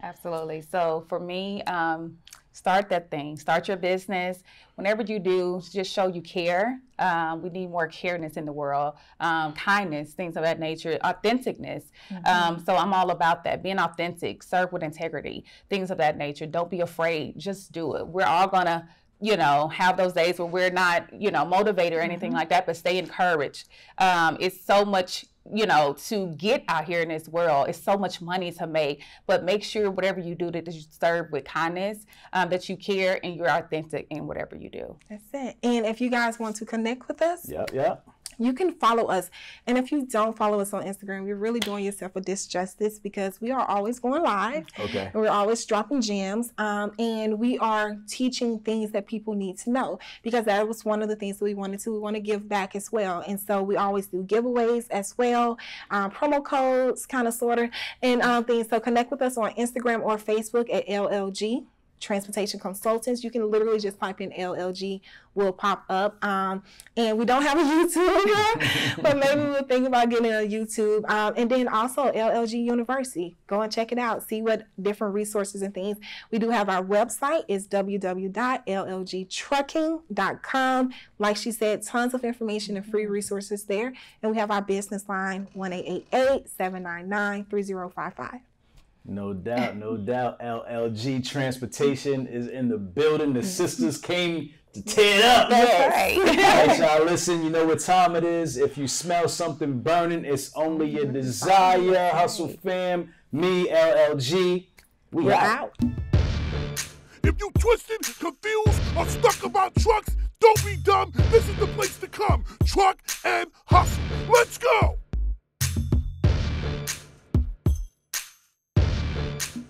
C: Absolutely. So for me, um, start that thing. Start your business. Whenever you do, just show you care. Um, we need more careness in the world, um, kindness, things of that nature, authenticness. Um, so I'm all about that. Being authentic, serve with integrity, things of that nature. Don't be afraid. Just do it. We're all gonna you know, have those days where we're not, you know, motivated or anything like that, but stay encouraged. Um, it's so much, you know, to get out here in this world. It's so much money to make, but make sure whatever you do that you serve with kindness, um, that you care and you're authentic in whatever you do.
E: That's it. And if you guys want to connect with us,
A: Yep, yep.
E: You can follow us. And if you don't follow us on Instagram, you're really doing yourself a disjustice because we are always going live.
A: Okay.
E: And we're always dropping gems. Um, and we are teaching things that people need to know because that was one of the things that we wanted to. We want to give back as well. And so we always do giveaways as well, um, promo codes, kind of, sort of, and um, things. So connect with us on Instagram or Facebook at LLG. Transportation Consultants. You can literally just type in LLG, will pop up. Um, and we don't have a [laughs] YouTube, but maybe we'll think about getting a YouTube. Um, and then also LLG University. Go and check it out. See what different resources and things. We do have our website. It's www.llgtrucking.com. Like she said, tons of information and free resources there. And we have our business line, 1-888-799-3055.
A: No doubt, no [laughs] doubt. LLG Transportation is in the building. The [laughs] sisters came to tear it up.
C: That's right. [laughs]
A: All right, y'all, listen, you know what time it is. If you smell something burning, it's only your desire. Hustle fam, me, LLG. We
E: We're
A: out.
E: out.
F: If you twisted, confused, or stuck about trucks, don't be dumb. This is the place to come. Truck N Hustle. Let's go. Thank you.